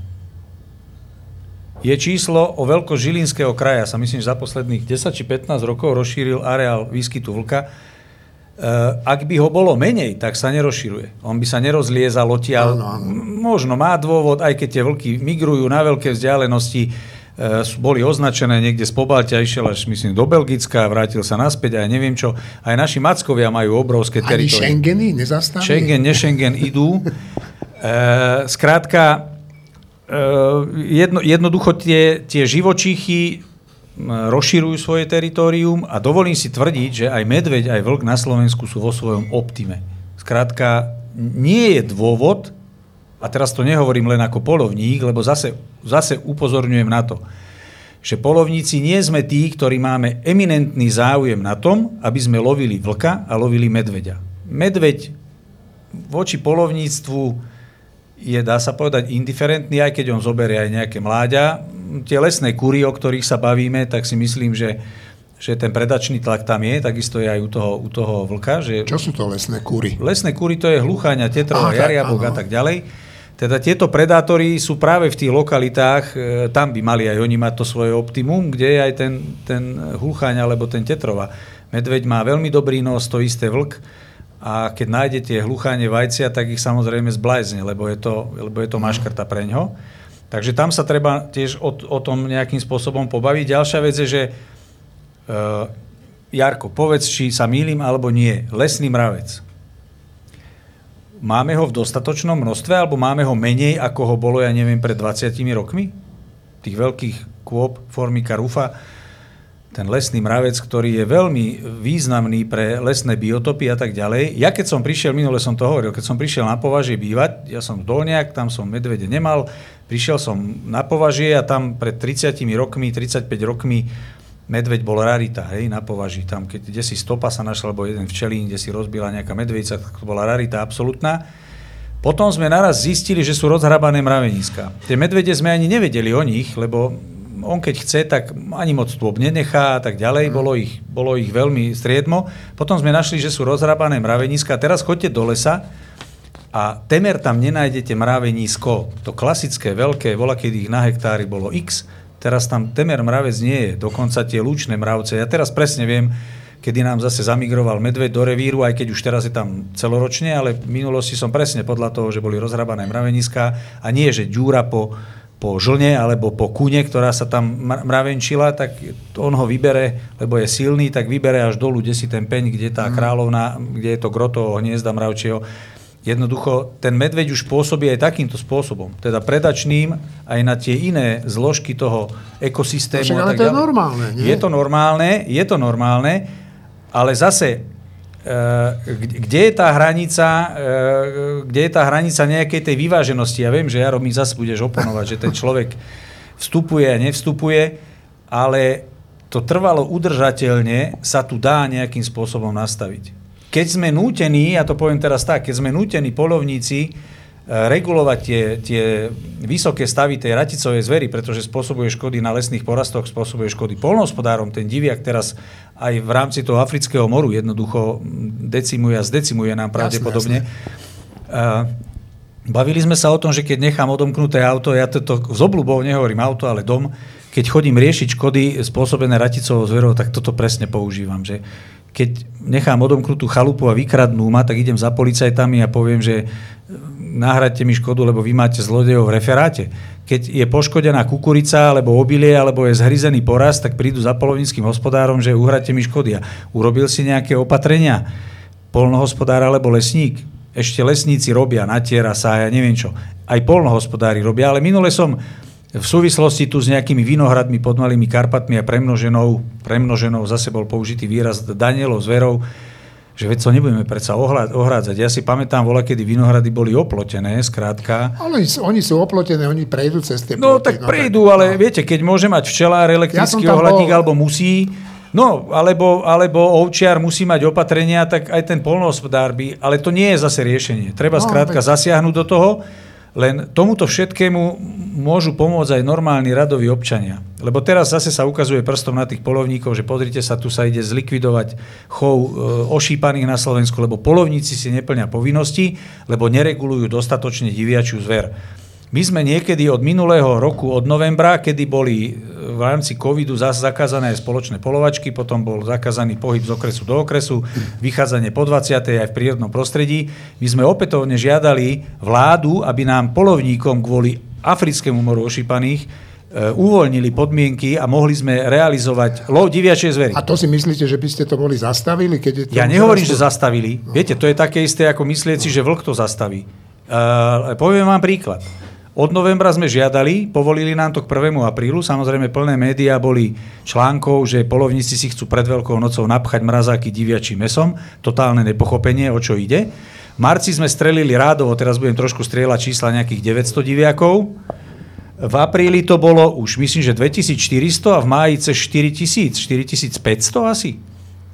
Je číslo o veľko Žilinského kraja, sa myslím, že za posledných 10 či 15 rokov rozšíril areál výskytu vlka. Uh, ak by ho bolo menej, tak sa nerozširuje. On by sa nerozliezal odtiaľ. Áno. Možno má dôvod, aj keď tie vlky migrujú na veľké vzdialenosti, boli označené niekde z Pobaltia, išiel až myslím do Belgicka, vrátil sa naspäť a ja neviem čo. Aj naši mackovia majú obrovské Ani teritorium. Schengeny nezastavili? Schengen, ne Schengen idú. E, skrátka, e, jedno, jednoducho tie, tie živočíchy m, rozširujú svoje teritorium a dovolím si tvrdiť, že aj medveď, aj vlk na Slovensku sú vo svojom optime. Skrátka, nie je dôvod, a teraz to nehovorím len ako polovník, lebo zase, zase upozorňujem na to, že polovníci nie sme tí, ktorí máme eminentný záujem na tom, aby sme lovili vlka a lovili medveďa. Medveď voči polovníctvu je, dá sa povedať, indiferentný, aj keď on zoberie aj nejaké mláďa. Tie lesné kury, o ktorých sa bavíme, tak si myslím, že, že ten predačný tlak tam je, takisto je aj u toho, u toho vlka. Že Čo sú to lesné kúry? Lesné kury to je hlucháňa, tetrova, jariabok a tak ďalej. Teda tieto predátory sú práve v tých lokalitách, e, tam by mali aj oni mať to svoje optimum, kde je aj ten, ten hlucháň alebo ten tetrova. Medveď má veľmi dobrý nos, to isté vlk a keď nájdete hlucháne vajcia, tak ich samozrejme zblajzne, lebo je to, lebo je to maškrta pre ňo. Takže tam sa treba tiež o, o tom nejakým spôsobom pobaviť. Ďalšia vec je, že uh, Jarko, povedz, či sa mýlim alebo nie. Lesný mravec. Máme ho v dostatočnom množstve, alebo máme ho menej, ako ho bolo, ja neviem, pred 20 rokmi? Tých veľkých kôp formika rufa. Ten lesný mravec, ktorý je veľmi významný pre lesné biotopy a tak ďalej. Ja keď som prišiel, minule som to hovoril, keď som prišiel na považie bývať, ja som Dolniak, tam som medvede nemal, prišiel som na považie a tam pred 30 rokmi, 35 rokmi medveď bol rarita, hej, na považí. Tam, keď kde si stopa sa našla, alebo jeden včelín, kde si rozbila nejaká medvedica, tak to bola rarita absolútna. Potom sme naraz zistili, že sú rozhrabané mraveniska. Tie medvede sme ani nevedeli o nich, lebo on keď chce, tak ani moc stôp nenechá a tak ďalej. Bolo ich, bolo ich veľmi striedmo. Potom sme našli, že sú rozhrabané mraveniska. Teraz chodte do lesa a temer tam nenájdete mravenisko. To klasické, veľké, vola, keď ich na hektári bolo x, teraz tam temer mravec nie je. Dokonca tie lúčne mravce. Ja teraz presne viem, kedy nám zase zamigroval medveď do revíru, aj keď už teraz je tam celoročne, ale v minulosti som presne podľa toho, že boli rozhrabané mraveniska a nie, že ďúra po, po žlne alebo po kune, ktorá sa tam mra- mravenčila, tak on ho vybere, lebo je silný, tak vybere až dolu, kde si ten peň, kde tá kráľovna, kde je to groto hniezda mravčieho. Jednoducho, ten medveď už pôsobí aj takýmto spôsobom, teda predačným aj na tie iné zložky toho ekosystému. Však a ale tak to je ďalej. normálne, nie? Je to normálne, je to normálne, ale zase, e, kde- kde je tá hranica, e, kde je tá hranica nejakej tej vyváženosti? Ja viem, že Jaro, mi zase budeš oponovať, že ten človek vstupuje a nevstupuje, ale to trvalo udržateľne sa tu dá nejakým spôsobom nastaviť. Keď sme nútení, ja to poviem teraz tak, keď sme nútení polovníci e, regulovať tie, tie vysoké stavy tej raticovej zvery, pretože spôsobuje škody na lesných porastoch, spôsobuje škody polnohospodárom. Ten diviak teraz aj v rámci toho afrického moru jednoducho mm, decimuje a zdecimuje nám pravdepodobne. A Bavili sme sa o tom, že keď nechám odomknuté auto, ja to, to z obľubou nehovorím auto, ale dom, keď chodím riešiť škody spôsobené raticovou zverou, tak toto presne používam. Že keď nechám odomknutú chalupu a vykradnú ma, tak idem za policajtami a poviem, že nahradte mi škodu, lebo vy máte zlodejov v referáte. Keď je poškodená kukurica, alebo obilie, alebo je zhryzený porast, tak prídu za polovníckým hospodárom, že uhradte mi škody. A urobil si nejaké opatrenia, polnohospodár alebo lesník. Ešte lesníci robia, natiera sa, ja neviem čo. Aj polnohospodári robia, ale minule som v súvislosti tu s nejakými vinohradmi pod Malými Karpatmi a premnoženou, premnoženou zase bol použitý výraz Danielov zverov, že veď to nebudeme predsa ohrádzať. Ja si pamätám, voľa, kedy vinohrady boli oplotené, skrátka. Ale oni sú oplotené, oni prejdú cez tie No ploty, tak prejdú, ale viete, keď môže mať včelár elektrický Ja ohľadník, bol. alebo musí, no, alebo, alebo ovčiar musí mať opatrenia, tak aj ten polnohospodár by, ale to nie je zase riešenie. Treba No, skrátka veď- zasiahnuť do toho Len tomuto všetkému môžu pomôcť aj normálni radoví občania. Lebo teraz zase sa ukazuje prstom na tých polovníkov, že pozrite sa, tu sa ide zlikvidovať chov e, ošípaných na Slovensku, lebo polovníci si neplňa povinnosti, lebo neregulujú dostatočne diviačiu zver. My sme niekedy od minulého roku, od novembra, kedy boli v rámci covidu zakázané aj spoločné polovačky, potom bol zakázaný pohyb z okresu do okresu, vychádzanie po 20. aj v prírodnom prostredí. My sme opätovne žiadali vládu, aby nám polovníkom kvôli africkému moru ošípaných e, uvoľnili podmienky a mohli sme realizovať lov diviačej zvery. A to si myslíte, že by ste to boli zastavili? Keď je to ja nehovorím, že zastavili. Viete, to je také isté, ako myslieť si, že vlk to zastaví. Uh, poviem vám príklad. Od novembra sme žiadali, povolili nám to k 1. aprílu, samozrejme plné médiá boli článkov, že polovníci si chcú pred Veľkou nocou napchať mrazáky diviačím mesom, totálne nepochopenie, o čo ide. V marci sme strelili rádovo, teraz budem trošku strieľať čísla nejakých 900 diviakov. V apríli to bolo už myslím, že 2400 a v máji cez 4000, 4500 asi.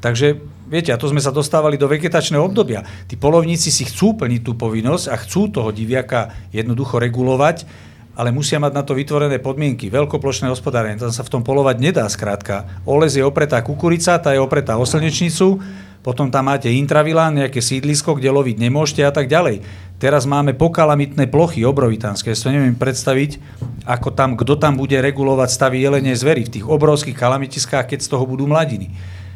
Takže Viete, a to sme sa dostávali do vegetačného obdobia. Tí polovníci si chcú plniť tú povinnosť a chcú toho diviaka jednoducho regulovať, ale musia mať na to vytvorené podmienky. Veľkoplošné hospodárenie, tam sa v tom polovať nedá skrátka. Oles je opretá kukurica, tá je opretá o slnečnicu, potom tam máte intravilán, nejaké sídlisko, kde loviť nemôžete a tak ďalej. Teraz máme pokalamitné plochy obrovitánske. Ja si neviem predstaviť, ako tam, kto tam bude regulovať stavy jelenie zvery v tých obrovských kalamitiskách, keď z toho budú mladiny.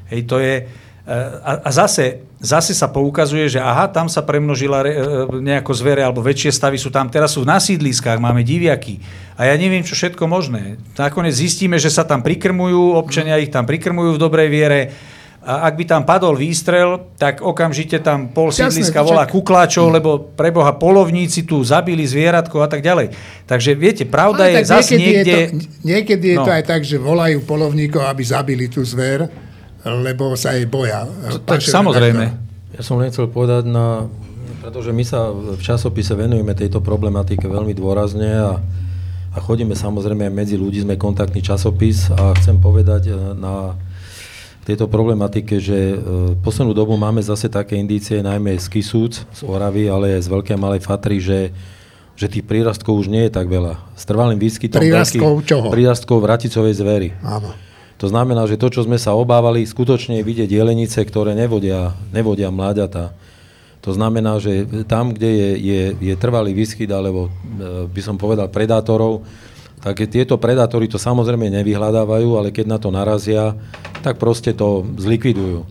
Hej, to je, a, a zase, zase sa poukazuje, že aha, tam sa premnožila re, e, nejako zvere, alebo väčšie stavy sú tam, teraz sú na sídliskách, máme diviaky. A ja neviem, čo všetko možné. Nakoniec zistíme, že sa tam prikrmujú, občania ich tam prikrmujú v dobrej viere, a ak by tam padol výstrel, tak okamžite tam pol sídliska volá kukláčov, lebo preboha polovníci tu zabili zvieratko a tak ďalej. Takže viete, pravda Ale je zase niekde... Je to, niekedy je no. to aj tak, že volajú polovníkov, aby zabili tú zver lebo sa jej boja. Tak samozrejme. Ja som len chcel povedať, na, pretože my sa v časopise venujeme tejto problematike veľmi dôrazne a, a chodíme samozrejme aj medzi ľudí, sme kontaktný časopis a chcem povedať e, na tejto problematike, že v e, poslednú dobu máme zase také indície, najmä z Kisúc, z Oravy, ale aj z Veľkej a Malej Fatry, že že tých prírastkov už nie je tak veľa. S trvalým výskytom prírastkov čoho? Prírastkov vraticovej zvery. Áno. To znamená, že to, čo sme sa obávali, skutočne je vidieť jelenice, ktoré nevodia, nevodia mláďatá. To znamená, že tam, kde je, je, je trvalý výskyt, alebo e, by som povedal predátorov, tak tieto predátory to samozrejme nevyhľadávajú, ale keď na to narazia, tak proste to zlikvidujú.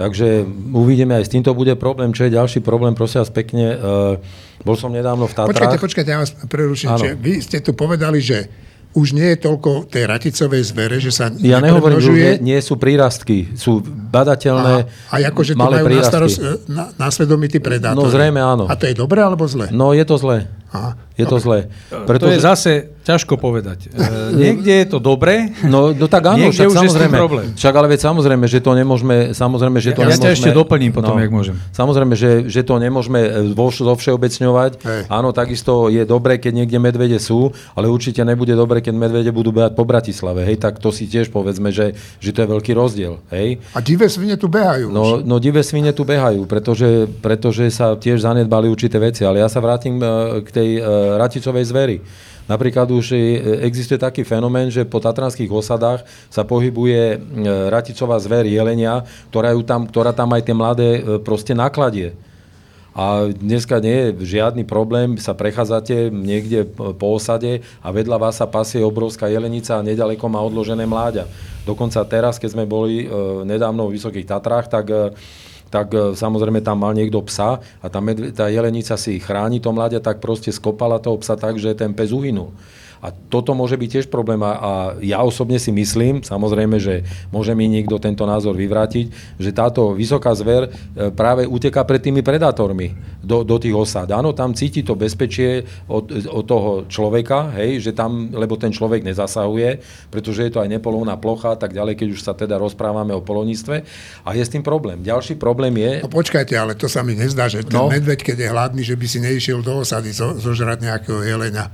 Takže uvidíme, aj s týmto bude problém. Čo je ďalší problém, prosím vás pekne, uh, bol som nedávno v Tatrách. Počkajte, počkajte, ja vás preruším. Vy ste tu povedali, že už nie je toľko tej raticovej zvere, že sa Ja nehovorím, že nie, nie sú prírastky, sú badateľné A, a akože to majú prírastky. na, starost, na, na svedomí tí predátori. No zrejme áno. A to je dobré alebo zle? No je to zle. Aha, je dobre. to zle. Preto, to je zase ťažko povedať. E, niekde je to dobre, no, no tak áno, však samozrejme. Problém. Však ale veď samozrejme, že to nemôžeme, samozrejme, že to ja, nemôžeme... Ja ťa ešte doplním potom, no, jak môžem. Samozrejme, že, že to nemôžeme e, vo, zovšeobecňovať. Hej. Áno, takisto je dobré, keď niekde medvede sú, ale určite nebude dobré, keď medvede budú behať po Bratislave. Hej, tak to si tiež povedzme, že, že to je veľký rozdiel. Hej. A divé svine tu behajú. No, no divé svine tu behajú, pretože, pretože sa tiež zanedbali určité veci. Ale ja sa vrátim e, k tej uh, tisícovej zvery. Napríklad už existuje taký fenomén, že po tatranských osadách sa pohybuje e, raticová zver jelenia, ktorá, ju tam, ktorá tam aj tie mladé e, proste nakladie. A dneska nie je žiadny problém, sa prechádzate niekde po osade a vedľa vás sa pasie obrovská jelenica a nedaleko má odložené mláďa. Dokonca teraz, keď sme boli e, nedávno v Vysokých Tatrách, tak tak e, samozrejme tam mal niekto psa a tá, medve, tá jelenica si chráni to mladia, tak proste skopala toho psa tak, že ten pes uhynul. A toto môže byť tiež problém a ja osobne si myslím, samozrejme, že môže mi niekto tento názor vyvrátiť, že táto vysoká zver e, práve uteká pred tými predátormi do, do tých osád. Áno, tam cíti to bezpečie od, od toho človeka, hej, že tam, lebo ten človek nezasahuje, pretože je to aj nepolovná plocha a tak ďalej, keď už sa teda rozprávame o polovníctve. A je s tým problém. Ďalší problém je... No počkajte, ale to sa mi nezdá, že ten no. medveď, keď je hladný, že by si neišiel do osady zo, zožrať nejakého jelenia.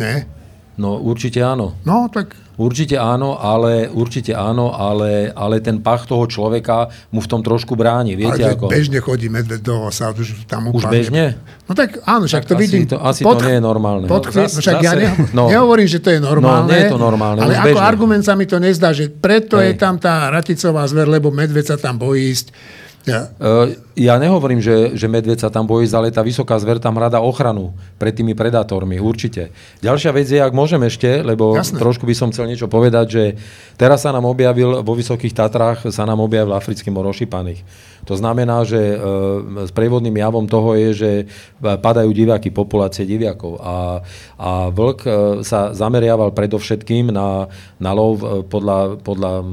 Nie? No určite áno. No, tak Určite áno, ale, určite áno, ale, ale ten pach toho človeka mu v tom trošku bráni. Viete, ale ako... bežne chodí medveď do osa, už tam Už úplne... bežne? No tak áno, však Tak to asi vidím. to- asi to nie je normálne. Pod, No, zas- však ja zase- ne, no. nehovorím, že to je normálne. No, nie je to normálne, Ale už ako bežne. argument sa mi to nezdá, že preto je Hej. tam tá raticová zver, lebo medveď sa tam bojí ísť. Ja, E, Ja nehovorím, že, že medveď sa tam bojí, ale tá vysoká zver tam hľadá ochranu pred tými predátormi, určite. Ďalšia vec je, ak môžem ešte, lebo Jasné. trošku by som chcel niečo povedať, že teraz sa nám objavil vo Vysokých Tatrách, sa nám objavil africký mor ošípaných. To znamená, že e, s prievodným javom toho je, že padajú diváky, populácie diviakov. A, a vlk sa zameriaval predovšetkým na, na lov podľa, podľa m,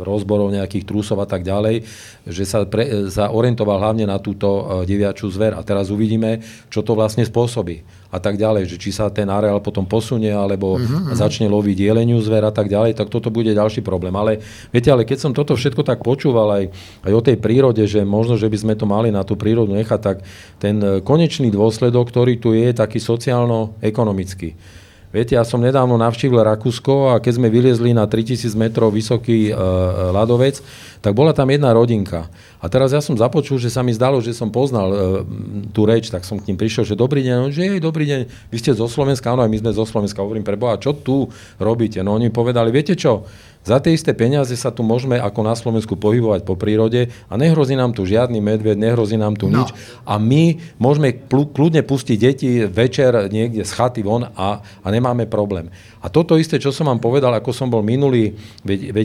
rozborov nejakých trúsov a tak ďalej, že sa, pre, sa orientoval hlavne na túto e, diviačú zver. A teraz uvidíme, čo to vlastne spôsobí a tak ďalej, že či sa ten areál potom posunie alebo uh-huh. začne loviť jeleniu zver a tak ďalej, tak toto bude ďalší problém. Ale viete, ale keď som toto všetko tak počúval aj, aj o tej prírode, že možno, že by sme to mali na tú prírodu nechať, tak ten e, konečný dôsledok, ktorý tu je, je taký sociálno-ekonomický. Viete, ja som nedávno navštívil Rakúsko a keď sme vyliezli na 3000 metrov vysoký e, ľadovec, tak bola tam jedna rodinka. A teraz ja som započul, že sa mi zdalo, že som poznal e, tú reč, tak som k ním prišiel, že dobrý deň, on, že jej, dobrý deň, vy ste zo Slovenska, áno, aj my sme zo Slovenska, hovorím pre Boha, čo tu robíte? No oni povedali, viete čo, za tie isté peniaze sa tu môžeme ako na Slovensku pohybovať po prírode a nehrozí nám tu žiadny medved, nehrozí nám tu No. nič a my môžeme kľudne pustiť deti večer niekde z chaty von a, a nemáme problém. A toto isté, čo som vám povedal, ako som bol minulý,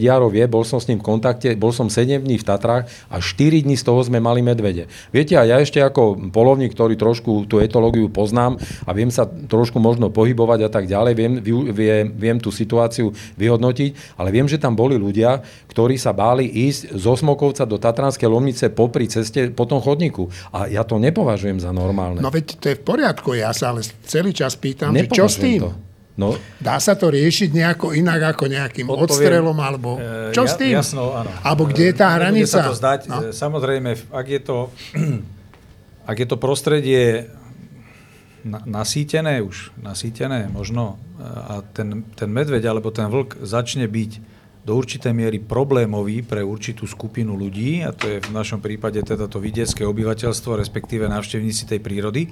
Jaro vie, bol som s ním v kontakte, bol som 7 dní v Tatrách a 4 dní z toho sme mali medvede. Viete, a ja ešte ako polovník, ktorý trošku tú etológiu poznám a viem sa trošku možno pohybovať a tak ďalej, viem, viem, viem tú situáciu vyhodnotiť, ale viem, že tam boli ľudia, ktorí sa báli ísť zo Smokovca do Tatranskej Lomnice popri ceste po tom chodníku. A ja to nepovažujem za normálne. no veď to je v poriadku, ja sa ale celý čas pýtam, čo s tým? to. No, Dá sa to riešiť nejako inak ako nejakým Odpoviem. odstrelom, alebo E, čo s ja- tým? Jasno, áno. Alebo kde je tá Nebude hranica? sa to zdať. No. E, Samozrejme, ak je to, ak je to prostredie na- nasýtené už, nasýtené možno, e, a ten, ten medveď alebo ten vlk začne byť do určitej miery problémový pre určitú skupinu ľudí, a to je v našom prípade teda to vidiecké obyvateľstvo, respektíve návštevníci tej prírody,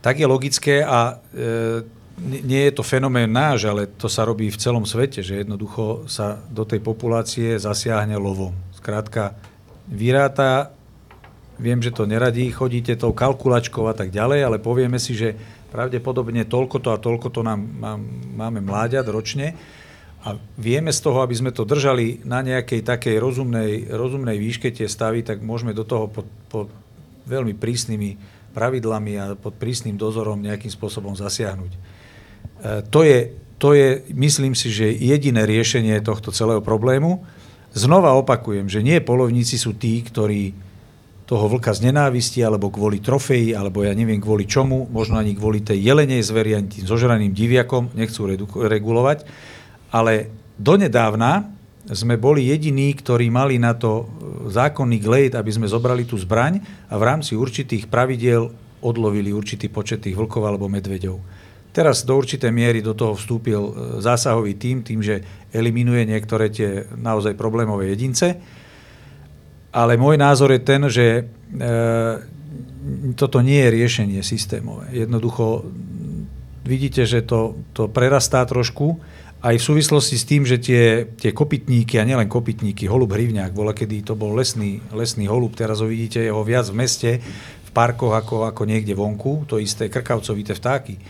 tak je logické a e, nie- je to fenomén náš, ale to sa robí v celom svete, že jednoducho sa do tej populácie zasiahne lovom. Skrátka, vyráta, viem, že to neradí, chodíte tou kalkulačkou a tak ďalej, ale povieme si, že pravdepodobne toľko to a toľko to nám mám, máme mláďat ročne a vieme z toho, aby sme to držali na nejakej takej rozumnej, rozumnej výške tie stavy, tak môžeme do toho pod, pod veľmi prísnymi pravidlami a pod prísnym dozorom nejakým spôsobom zasiahnuť. E, to, je, to je, myslím si, že jediné riešenie tohto celého problému. Znova opakujem, že nie polovníci sú tí, ktorí toho vlka z nenávisti, alebo kvôli trofeji, alebo ja neviem kvôli čomu, možno ani kvôli tej jelenej zveri, ani tým zožraným diviakom, nechcú regulovať, ale donedávna sme boli jediní, ktorí mali na to e, zákonný glejt, aby sme zobrali tú zbraň a v rámci určitých pravidiel odlovili určitý počet tých vlkov alebo medveďov. Teraz do určitej miery do toho vstúpil e, zásahový tým, tým, že eliminuje niektoré tie naozaj problémové jedince. Ale môj názor je ten, že e, toto nie je riešenie systémové. Jednoducho vidíte, že to, to prerastá trošku aj v súvislosti s tým, že tie, tie kopytníky, a nielen kopytníky, holub hrivňák, bola kedy to bol lesný, lesný holub, teraz ho vidíte jeho viac v meste, v parkoch ako, ako niekde vonku, to isté krkavcovité vtáky.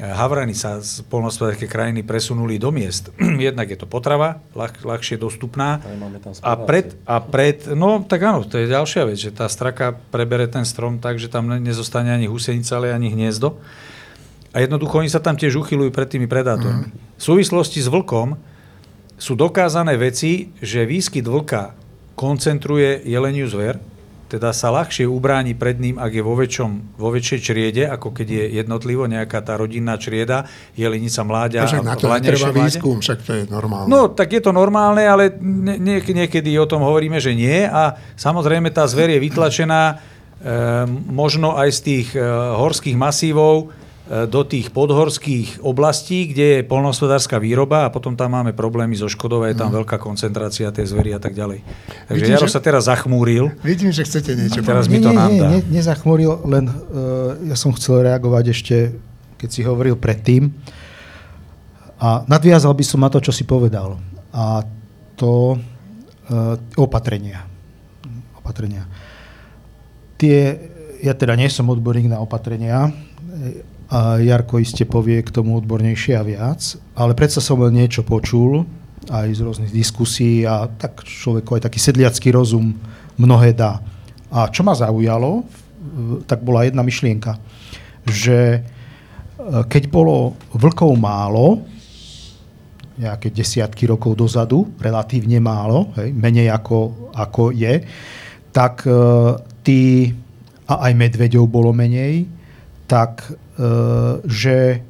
E, Havrany sa z polnospodárskej krajiny presunuli do miest. Jednak je to potrava, ľah, ľahšie dostupná. A pred, a pred, no tak áno, to je ďalšia vec, že tá straka prebere ten strom tak, že tam ne- nezostane ani husenica, ale ani hniezdo. A jednoducho oni sa tam tiež uchylujú pred tými predátormi. V súvislosti s vlkom sú dokázané veci, že výskyt vlka koncentruje jeleniu zver, teda sa ľahšie ubráni pred ním, ak je vo, väčšom, vo väčšej čriede, ako keď je jednotlivo nejaká tá rodinná črieda, jelenica mláďa však na to mláďa. výskum, však to je normálne. No, tak je to normálne, ale nie, nie- niekedy o tom hovoríme, že nie. A samozrejme tá zver je vytlačená e, možno aj z tých e, horských masívov, do tých podhorských oblastí, kde je polnohospodárska výroba a potom tam máme problémy so Škodou, je tam mm. veľká koncentrácia tej zvery a tak ďalej. Takže Vidím, Jaro že... sa teraz zachmúril. Vidím, že chcete niečo a teraz mi to nám dá. Nie, nie, nezachmúril, len uh, ja som chcel reagovať ešte, keď si hovoril predtým. A nadviazal by som na to, čo si povedal. A to uh, opatrenia. Opatrenia. Tie, ja teda nie som odborník na opatrenia, a Jarko iste povie k tomu odbornejšie a viac, ale predsa som len niečo počul, aj z rôznych diskusí a tak človeku aj taký sedliacký rozum mnohé dá. A čo ma zaujalo, tak bola jedna myšlienka, že e, keď bolo vlkov málo, nejaké desiatky rokov dozadu, relatívne málo, hej, menej ako, ako je, tak uh, tí, a aj medveďov bolo menej, tak E, že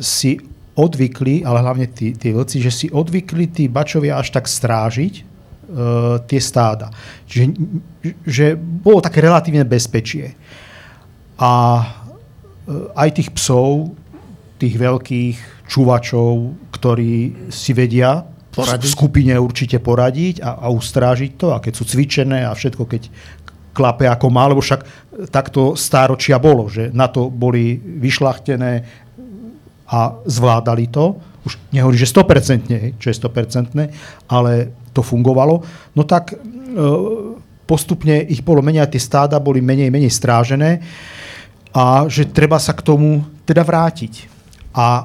si odvykli, ale hlavne tí, tí vlci, že si odvykli tí bačovia až tak strážiť uh, tie stáda. Čiže že bolo také relatívne bezpečie. A uh, aj tých psov, tých veľkých čuvačov, ktorí si vedia poradiť. v skupine určite poradiť a, a ustrážiť to, a keď sú cvičené a všetko, keď klape ako má, lebo však takto stáročia bolo, že na to boli vyšlachtené a zvládali to. Už nehovorím, že 100%, čo je 100%, ale to fungovalo. No tak e, postupne ich bolo menej, tie stáda boli menej menej strážené a že treba sa k tomu teda vrátiť. A e,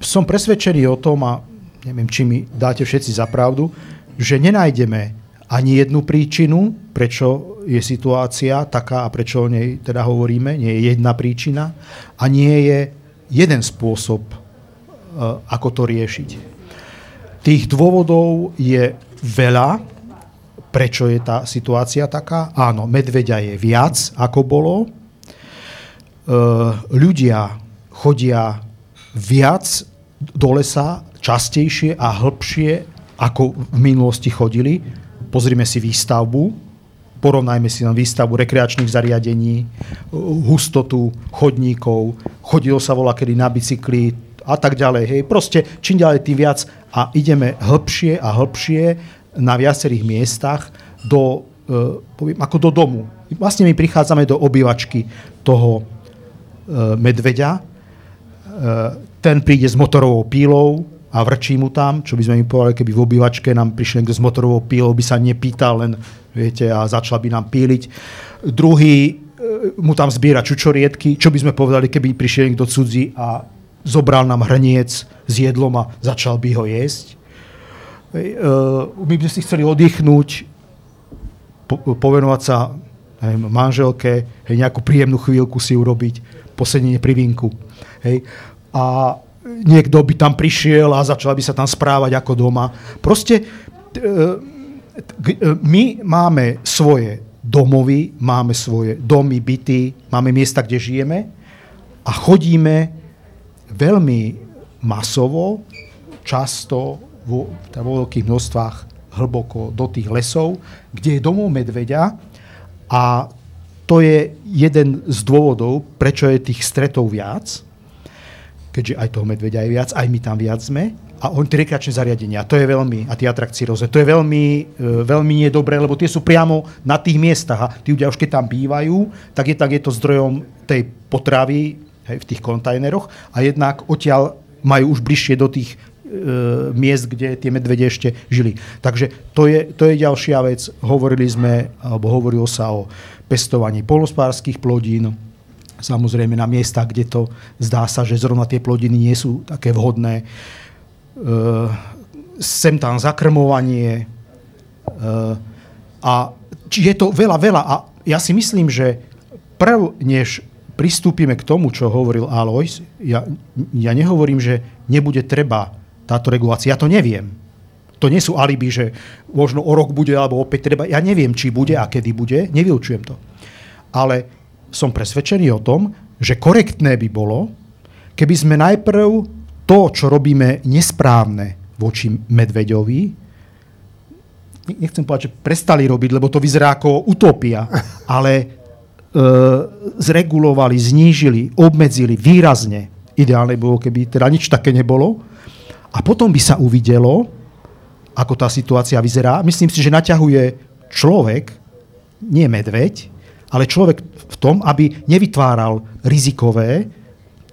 som presvedčený o tom, a neviem, či mi dáte všetci za pravdu, že nenájdeme ani jednu príčinu, prečo je situácia taká a prečo o nej teda hovoríme. Nie je jedna príčina a nie je jeden spôsob, e, ako to riešiť. Tých dôvodov je veľa, prečo je tá situácia taká. Áno, medveďa je viac, ako bolo. E, ľudia chodia viac do lesa, častejšie a hĺbšie, ako v minulosti chodili pozrime si výstavbu, porovnajme si len výstavbu rekreačných zariadení, hustotu chodníkov, chodilo sa volá kedy na bicykli a tak ďalej. Hej. Proste čím ďalej tým viac a ideme hĺbšie a hĺbšie na viacerých miestach do, e, poviem, ako do domu. Vlastne my prichádzame do obývačky toho e, medveďa. E, ten príde s motorovou pílou, a vrčí mu tam, čo by sme mi povedali, keby v obývačke nám prišiel niekto s motorovou pílou, by sa nepýtal, len viete, a začal by nám píliť. Druhý e, mu tam zbiera čučoriedky, čo by sme povedali, keby prišiel niekto cudzí a zobral nám hrniec s jedlom a začal by ho jesť. E, my by sme si chceli oddychnúť, po, povenovať sa neviem, manželke, hej, nejakú príjemnú chvíľku si urobiť, posedenie pri vinku. Hej. A niekto by tam prišiel a začal by sa tam správať ako doma. Proste e, e, my máme svoje domovy, máme svoje domy, byty, máme miesta, kde žijeme a chodíme veľmi masovo, často vo, vo veľkých množstvách hlboko do tých lesov, kde je domov medveďa a to je jeden z dôvodov, prečo je tých stretov viac, keďže aj toho medveďa je viac, aj my tam viac sme. A on rekreačné zariadenia, to je veľmi, a tie atrakcie rôzne, to je veľmi, e, veľmi nedobré, lebo tie sú priamo na tých miestach a tí ľudia už keď tam bývajú, tak je, tak je to zdrojom tej potravy hej, v tých kontajneroch a jednak odtiaľ majú už bližšie do tých e, miest, kde tie medvede ešte žili. Takže to je, to je ďalšia vec. Hovorili sme, alebo hovorilo sa o pestovaní polospárských plodín, samozrejme na miestach, kde to zdá sa, že zrovna tie plodiny nie sú také vhodné. E, sem tam zakrmovanie. E, a či je to veľa, veľa. A ja si myslím, že prv, než pristúpime k tomu, čo hovoril Alois, ja, ja nehovorím, že nebude treba táto regulácia. Ja to neviem. To nie sú alibi, že možno o rok bude, alebo opäť treba. Ja neviem, či bude a kedy bude. Nevyučujem to. Ale som presvedčený o tom, že korektné by bolo, keby sme najprv to, čo robíme nesprávne voči medveďovi, nechcem povedať, že prestali robiť, lebo to vyzerá ako utopia, ale zregulovali, znížili, obmedzili výrazne. Ideálne bolo, keby teda nič také nebolo. A potom by sa uvidelo, ako tá situácia vyzerá. Myslím si, že naťahuje človek, nie medveď, ale človek v tom, aby nevytváral rizikové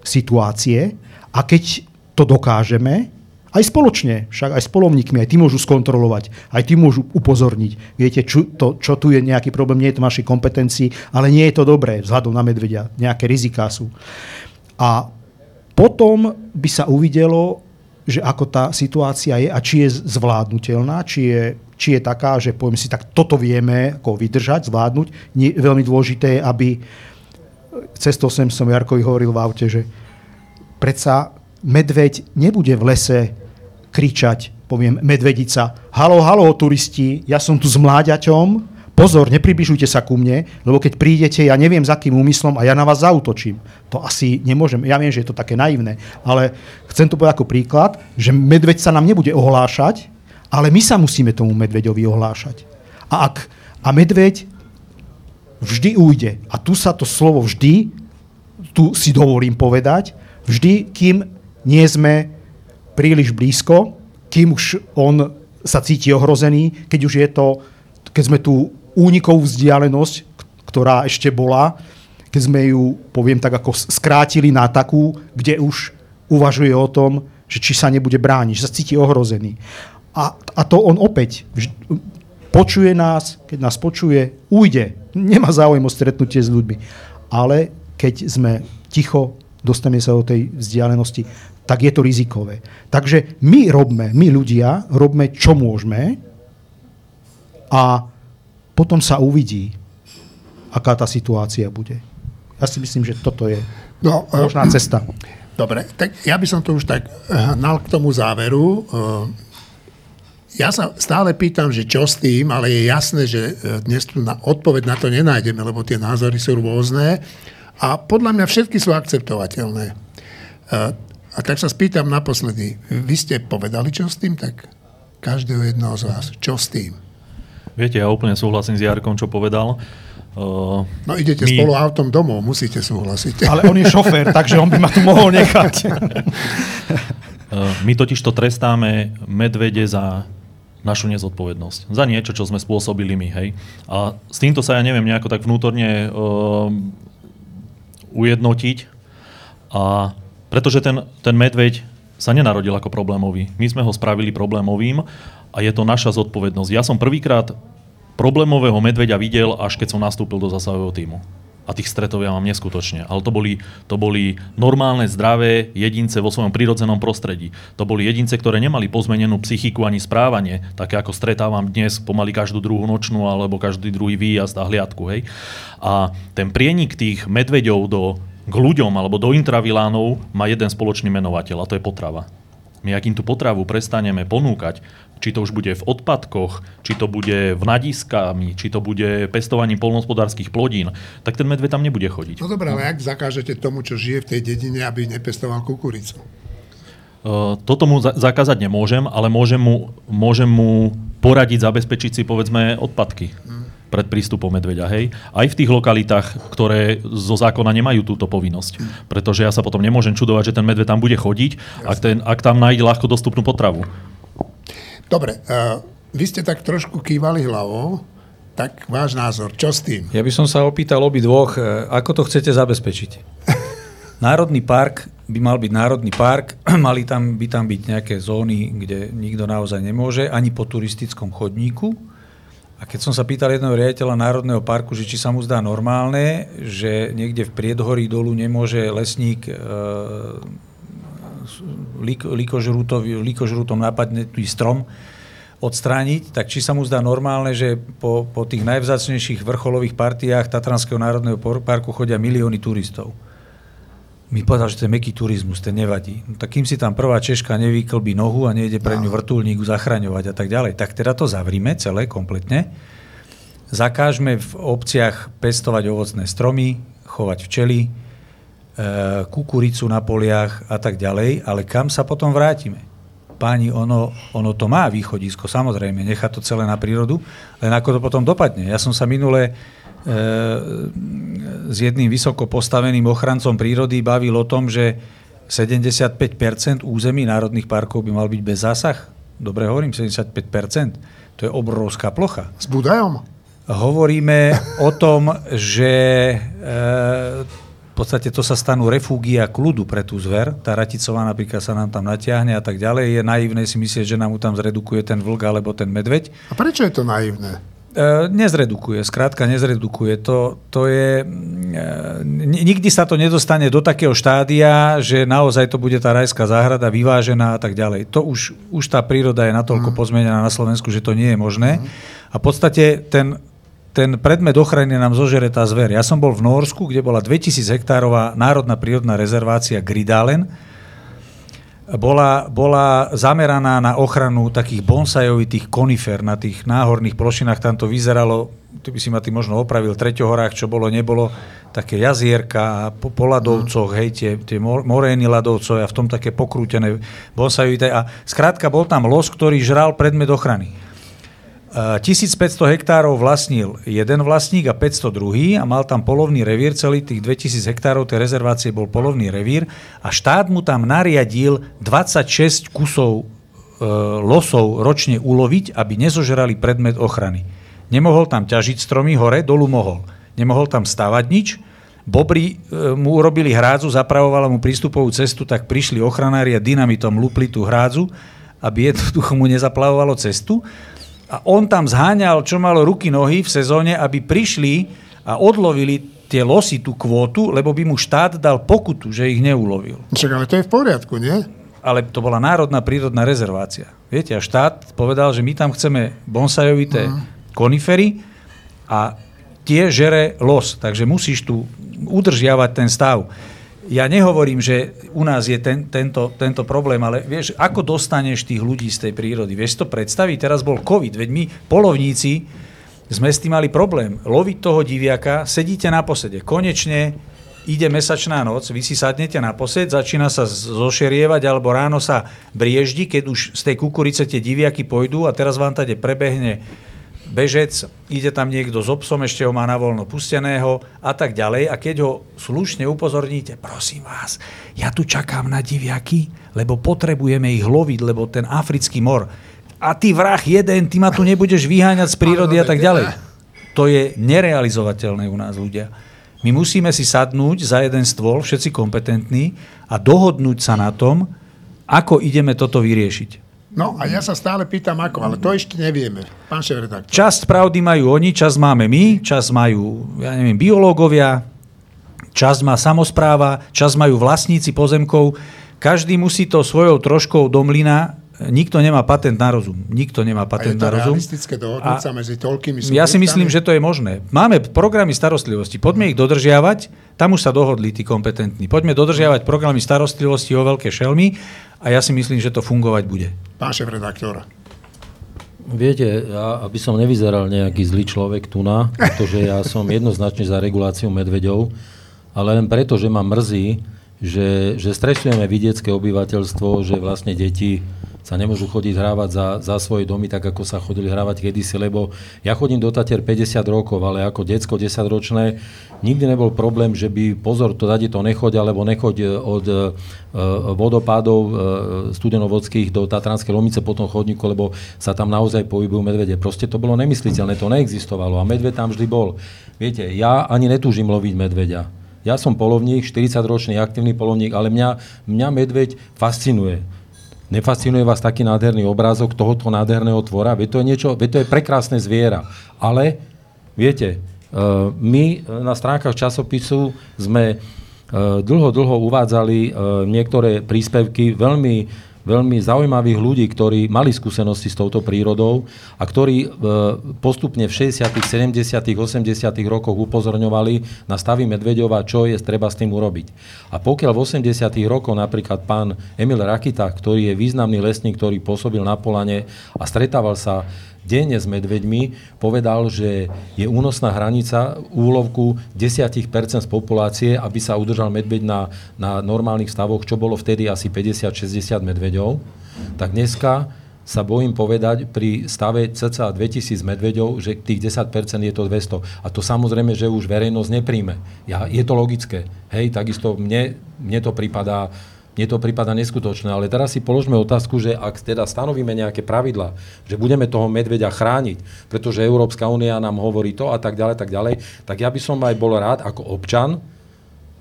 situácie a keď to dokážeme, aj spoločne, však aj s polovníkmi, aj tí môžu skontrolovať, aj tí môžu upozorniť. Viete, čo, to, čo tu je nejaký problém, nie je to našej kompetencii, ale nie je to dobré vzhľadom na medvedia. Nejaké riziká sú. A potom by sa uvidelo, že ako tá situácia je a či je zvládnutelná, či je, či je taká, že poviem si, tak toto vieme ako vydržať, zvládnuť. Nie, veľmi dôležité je, aby cestou sem som Jarkovi hovoril v aute, že predsa medveď nebude v lese kričať, poviem, medvedica, halo, halo, turisti, ja som tu s mláďaťom, pozor, nepribližujte sa ku mne, lebo keď prídete, ja neviem za akým úmyslom a ja na vás zautočím. To asi nemôžem, ja viem, že je to také naivné, ale chcem to povedať ako príklad, že medveď sa nám nebude ohlášať, ale my sa musíme tomu medveďovi ohlášať. A, ak, a medveď vždy ujde. A tu sa to slovo vždy, tu si dovolím povedať, vždy, kým nie sme príliš blízko, kým už on sa cíti ohrozený, keď už je to, keď sme tú únikovú vzdialenosť, ktorá ešte bola, keď sme ju, poviem tak, ako skrátili na takú, kde už uvažuje o tom, že či sa nebude brániť, že sa cíti ohrozený. A, a to on opäť vž- počuje nás, keď nás počuje, ujde. Nemá záujem o stretnutie s ľuďmi. Ale keď sme ticho, dostaneme sa do tej vzdialenosti, tak je to rizikové. Takže my robme, my ľudia, robme, čo môžeme a potom sa uvidí, aká tá situácia bude. Ja si myslím, že toto je no, eh, možná cesta. Dobre, tak ja by som to už tak hnal k tomu záveru. Ja sa stále pýtam, že čo s tým, ale je jasné, že eh, dnes tu na odpoveď na to nenájdeme, lebo tie názory sú rôzne a podľa mňa všetky sú akceptovateľné. A tak sa spýtam naposledy, vy ste povedali, čo s tým, tak každého jedného z vás, čo s tým? Viete, ja úplne súhlasím s Jarkom, čo povedal. Uh, no idete my... spolu autom domov, musíte súhlasiť. Ale on je šofér, takže on by ma tu mohol nechať. uh, my totiž to trestáme medvede za našu nezodpovednosť. Za niečo, čo sme spôsobili my. Hej? A s týmto sa ja neviem nejako tak vnútorne uh, ujednotiť. A pretože ten, ten medveď sa nenarodil ako problémový. My sme ho spravili problémovým a je to naša zodpovednosť. Ja som prvýkrát problémového medveďa videl, až keď som nastúpil do zasahového týmu. A tých stretov ja mám neskutočne. Ale to boli, to boli normálne, zdravé jedince vo svojom prírodzenom prostredí. To boli jedince, ktoré nemali pozmenenú psychiku ani správanie, také ako stretávam dnes pomaly každú druhú nočnú alebo každý druhý výjazd a hliadku. Hej. A ten prienik tých medveďov do k ľuďom alebo do intravilánov má jeden spoločný menovateľ a to je potrava. My ak tú potravu prestaneme ponúkať, či to už bude v odpadkoch, či to bude v nadiskami, či to bude pestovaním polnospodárských plodín, tak ten medveď tam nebude chodiť. No dobré, ale ak zakážete tomu, čo žije v tej dedine, aby nepestoval kukuricu? Toto mu za- zakázať nemôžem, ale môžem mu, môžem mu poradiť, zabezpečiť si povedzme odpadky. Pred prístupom medveďa. Hej? Aj v tých lokalitách, ktoré zo zákona nemajú túto povinnosť. Pretože ja sa potom nemôžem čudovať, že ten medveď tam bude chodiť, ak, ten, ak tam nájde ľahko dostupnú potravu. Dobre, uh, vy ste tak trošku kývali hlavou, tak váš názor, čo s tým? Ja by som sa opýtal obi dvoch, e, ako to chcete zabezpečiť? Národný park by mal byť národný park, mali tam, by tam byť nejaké zóny, kde nikto naozaj nemôže, ani po turistickom chodníku. A keď som sa pýtal jedného riaditeľa Národného parku, že či sa mu zdá normálne, že niekde v Priedhorí dolu nemôže lesník e, líkožrútom napadnutý strom odstrániť, tak či sa mu zdá normálne, že po, po tých najvzácnejších vrcholových partiách Tatranského národného parku chodia milióny turistov mi povedal, že to je meký turizmus, ten nevadí. No, tak kým si tam prvá Češka nevyklbí nohu a nejde pre ňu vrtulník zachraňovať a tak ďalej, tak teda to zavrime celé kompletne. Zakážme v obciach pestovať ovocné stromy, chovať včely, kukuricu na poliach a tak ďalej, ale kam sa potom vrátime? Páni, ono, ono to má východisko, samozrejme, nechá to celé na prírodu, len ako to potom dopadne. Ja som sa minule s jedným vysoko postaveným ochrancom prírody bavil o tom, že 75% území národných parkov by mal byť bez zásah. Dobre hovorím, 75%. To je obrovská plocha. S Budajom? Hovoríme o tom, že e, v podstate to sa stanú refúgia kľudu pre tú zver. Tá raticová napríklad sa nám tam natiahne a tak ďalej. Je naivné si myslieť, že nám mu tam zredukuje ten vlk alebo ten medveď. A prečo je to naivné? E, nezredukuje, skrátka nezredukuje. To, to je, e, nikdy sa to nedostane do takého štádia, že naozaj to bude tá rajská záhrada vyvážená a tak ďalej. To už, už tá príroda je natoľko mm. pozmenená na Slovensku, že to nie je možné. Mm. A v podstate ten, ten predmet ochrany nám zožere tá zver. Ja som bol v Norsku, kde bola 2000 hektárová národná prírodná rezervácia Gridalen, bola, bola zameraná na ochranu takých bonsajovitých konifer na tých náhorných plošinách. Tam to vyzeralo, tu by si ma ty možno opravil, treťohorách, čo bolo, nebolo, také jazierka a po, po ľadovcoch, hej, tie, tie morény ľadovcov a v tom také pokrútené bonsajovité. A skrátka bol tam los, ktorý žral predmet ochrany. 1500 hektárov vlastnil jeden vlastník a 500 druhý a mal tam polovný revír, celý tých 2000 hektárov tej rezervácie bol polovný revír a štát mu tam nariadil 26 kusov e, losov ročne uloviť, aby nezožerali predmet ochrany. Nemohol tam ťažiť stromy hore, dolu mohol. Nemohol tam stavať nič. Bobry e, mu urobili hrádzu, zapravovala mu prístupovú cestu, tak prišli ochranári a dynamitom lupli tú hrádzu, aby jednoducho mu nezaplavovalo cestu a on tam zháňal, čo malo ruky, nohy v sezóne, aby prišli a odlovili tie losy, tú kvótu, lebo by mu štát dal pokutu, že ich neulovil. Však ale to je v poriadku, nie? Ale to bola národná prírodná rezervácia. Viete, a štát povedal, že my tam chceme bonsajovité uh-huh. konifery a tie žere los, takže musíš tu udržiavať ten stav ja nehovorím, že u nás je ten, tento, tento problém, ale vieš, ako dostaneš tých ľudí z tej prírody? Vieš to predstaviť? Teraz bol COVID, veď my, polovníci, sme s tým mali problém. Loviť toho diviaka, sedíte na posede. Konečne ide mesačná noc, vy si sadnete na posed, začína sa zošerievať, alebo ráno sa brieždi, keď už z tej kukurice tie diviaky pôjdu a teraz vám tady prebehne bežec, ide tam niekto s obsom, ešte ho má na voľno pusteného a tak ďalej. A keď ho slušne upozorníte, prosím vás, ja tu čakám na diviaky, lebo potrebujeme ich loviť, lebo ten africký mor. A ty vrah jeden, ty ma tu nebudeš vyháňať z prírody a tak ďalej. To je nerealizovateľné u nás ľudia. My musíme si sadnúť za jeden stôl, všetci kompetentní, a dohodnúť sa na tom, ako ideme toto vyriešiť. No a ja sa stále pýtam ako, ale to ešte nevieme. Pán šéf-redaktor. Časť pravdy majú oni, časť máme my, časť majú, ja neviem, biológovia, časť má samozpráva, časť majú vlastníci pozemkov. Každý musí to svojou troškou do mlyna Nikto nemá patent na rozum. Nikto nemá patent na rozum. realistické dohodnúť sa medzi toľkými Ja si myslím, že to je možné. Máme programy starostlivosti, poďme ich dodržiavať, tam už sa dohodli tí kompetentní. Poďme dodržiavať programy starostlivosti o veľké šelmy a ja si myslím, že to fungovať bude. Pán šéf redaktor. Viete, ja, aby som nevyzeral nejaký zlý človek tu na, pretože ja som jednoznačne za reguláciu medveďov, ale len preto, že ma mrzí, že, že stresujeme vidiecké obyvateľstvo, že vlastne deti sa nemôžu chodiť hrávať za, za svoje domy, tak ako sa chodili hrávať kedysi, lebo ja chodím do Tatier 50 rokov, ale ako decko 10-ročné nikdy nebol problém, že by pozor, to dade to nechoď, alebo nechoď e, od uh, vodopádov uh, studenovodských do Tatranskej Lomice po tom chodníku, lebo sa tam naozaj pohybujú medvede. Proste to bolo nemysliteľné, to neexistovalo a medved tam vždy bol. Viete, ja ani netúžim loviť medveďa. Ja som polovník, 40-ročný aktívny polovník, ale mňa, mňa medveď fascinuje Nefascinuje vás taký nádherný obrázok tohoto nádherného tvora? Veď to je, niečo, veď to je prekrásne zviera. Ale, viete, e, my na stránkach časopisu sme e, dlho, dlho uvádzali e, niektoré príspevky veľmi veľmi zaujímavých ľudí, ktorí mali skúsenosti s touto prírodou a ktorí e, postupne v 60., 70., 80. rokoch upozorňovali na stavy medveďova, čo je treba s tým urobiť. A pokiaľ v 80. rokoch napríklad pán Emil Rakita, ktorý je významný lesník, ktorý pôsobil na Polane a stretával sa denne s medveďmi, povedal, že je únosná hranica úlovku 10% z populácie, aby sa udržal medveď na, na normálnych stavoch, čo bolo vtedy asi 50-60 medveďov, tak dneska sa bojím povedať pri stave cca 2000 medveďov, že tých 10% je to 200. A to samozrejme, že už verejnosť nepríjme. Ja, je to logické. Hej, takisto mne, mne to prípada mne to prípada neskutočné, ale teraz si položme otázku, že ak teda stanovíme nejaké pravidla, že budeme toho medveďa chrániť, pretože Európska únia nám hovorí to a tak ďalej, tak ďalej, tak ja by som aj bol rád ako občan,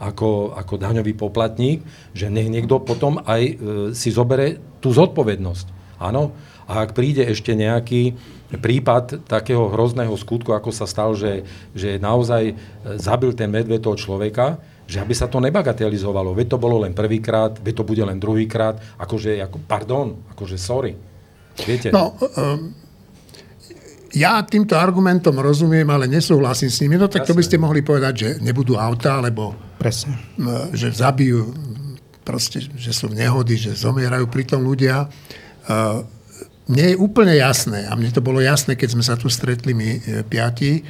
ako, ako daňový poplatník, že nech niekto potom aj e, si zobere tú zodpovednosť. Áno? A ak príde ešte nejaký prípad takého hrozného skutku, ako sa stal, že, že naozaj e, zabil ten medveď toho človeka, že aby sa to nebagatelizovalo. Veď to bolo len prvýkrát, veď to bude len druhýkrát, akože, ako, pardon, akože sorry. Viete? No, um, ja týmto argumentom rozumiem, ale nesúhlasím s nimi. No tak Jasne. to by ste mohli povedať, že nebudú auta, alebo Presne. že zabijú, proste, že sú nehody, že zomierajú pritom ľudia. Uh, mne je úplne jasné, a mne to bolo jasné, keď sme sa tu stretli my e, piati,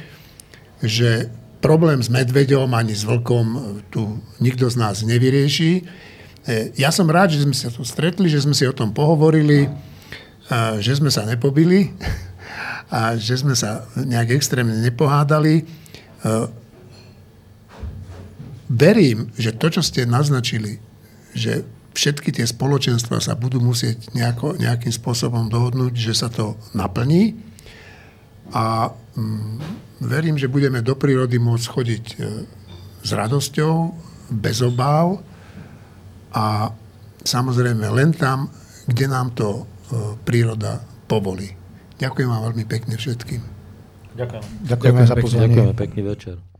že problém s medveďom ani s vlkom e, tu nikto z nás nevyrieši. E, ja som rád, že sme sa tu stretli, že sme si o tom pohovorili, že sme sa nepobili a že sme sa nejak extrémne nepohádali. Verím, že to, čo ste naznačili, že všetky tie spoločenstva sa budú musieť nejako, nejakým spôsobom dohodnúť, že sa to naplní a mm, verím, že budeme do prírody môcť chodiť e, s radosťou, bez obáv a samozrejme len tam, kde nám to e, príroda povolí. Ďakujem vám veľmi pekne všetkým. Ďakujem. Ďakujeme, Ďakujem za pozornie. Ďakujeme, pekný večer.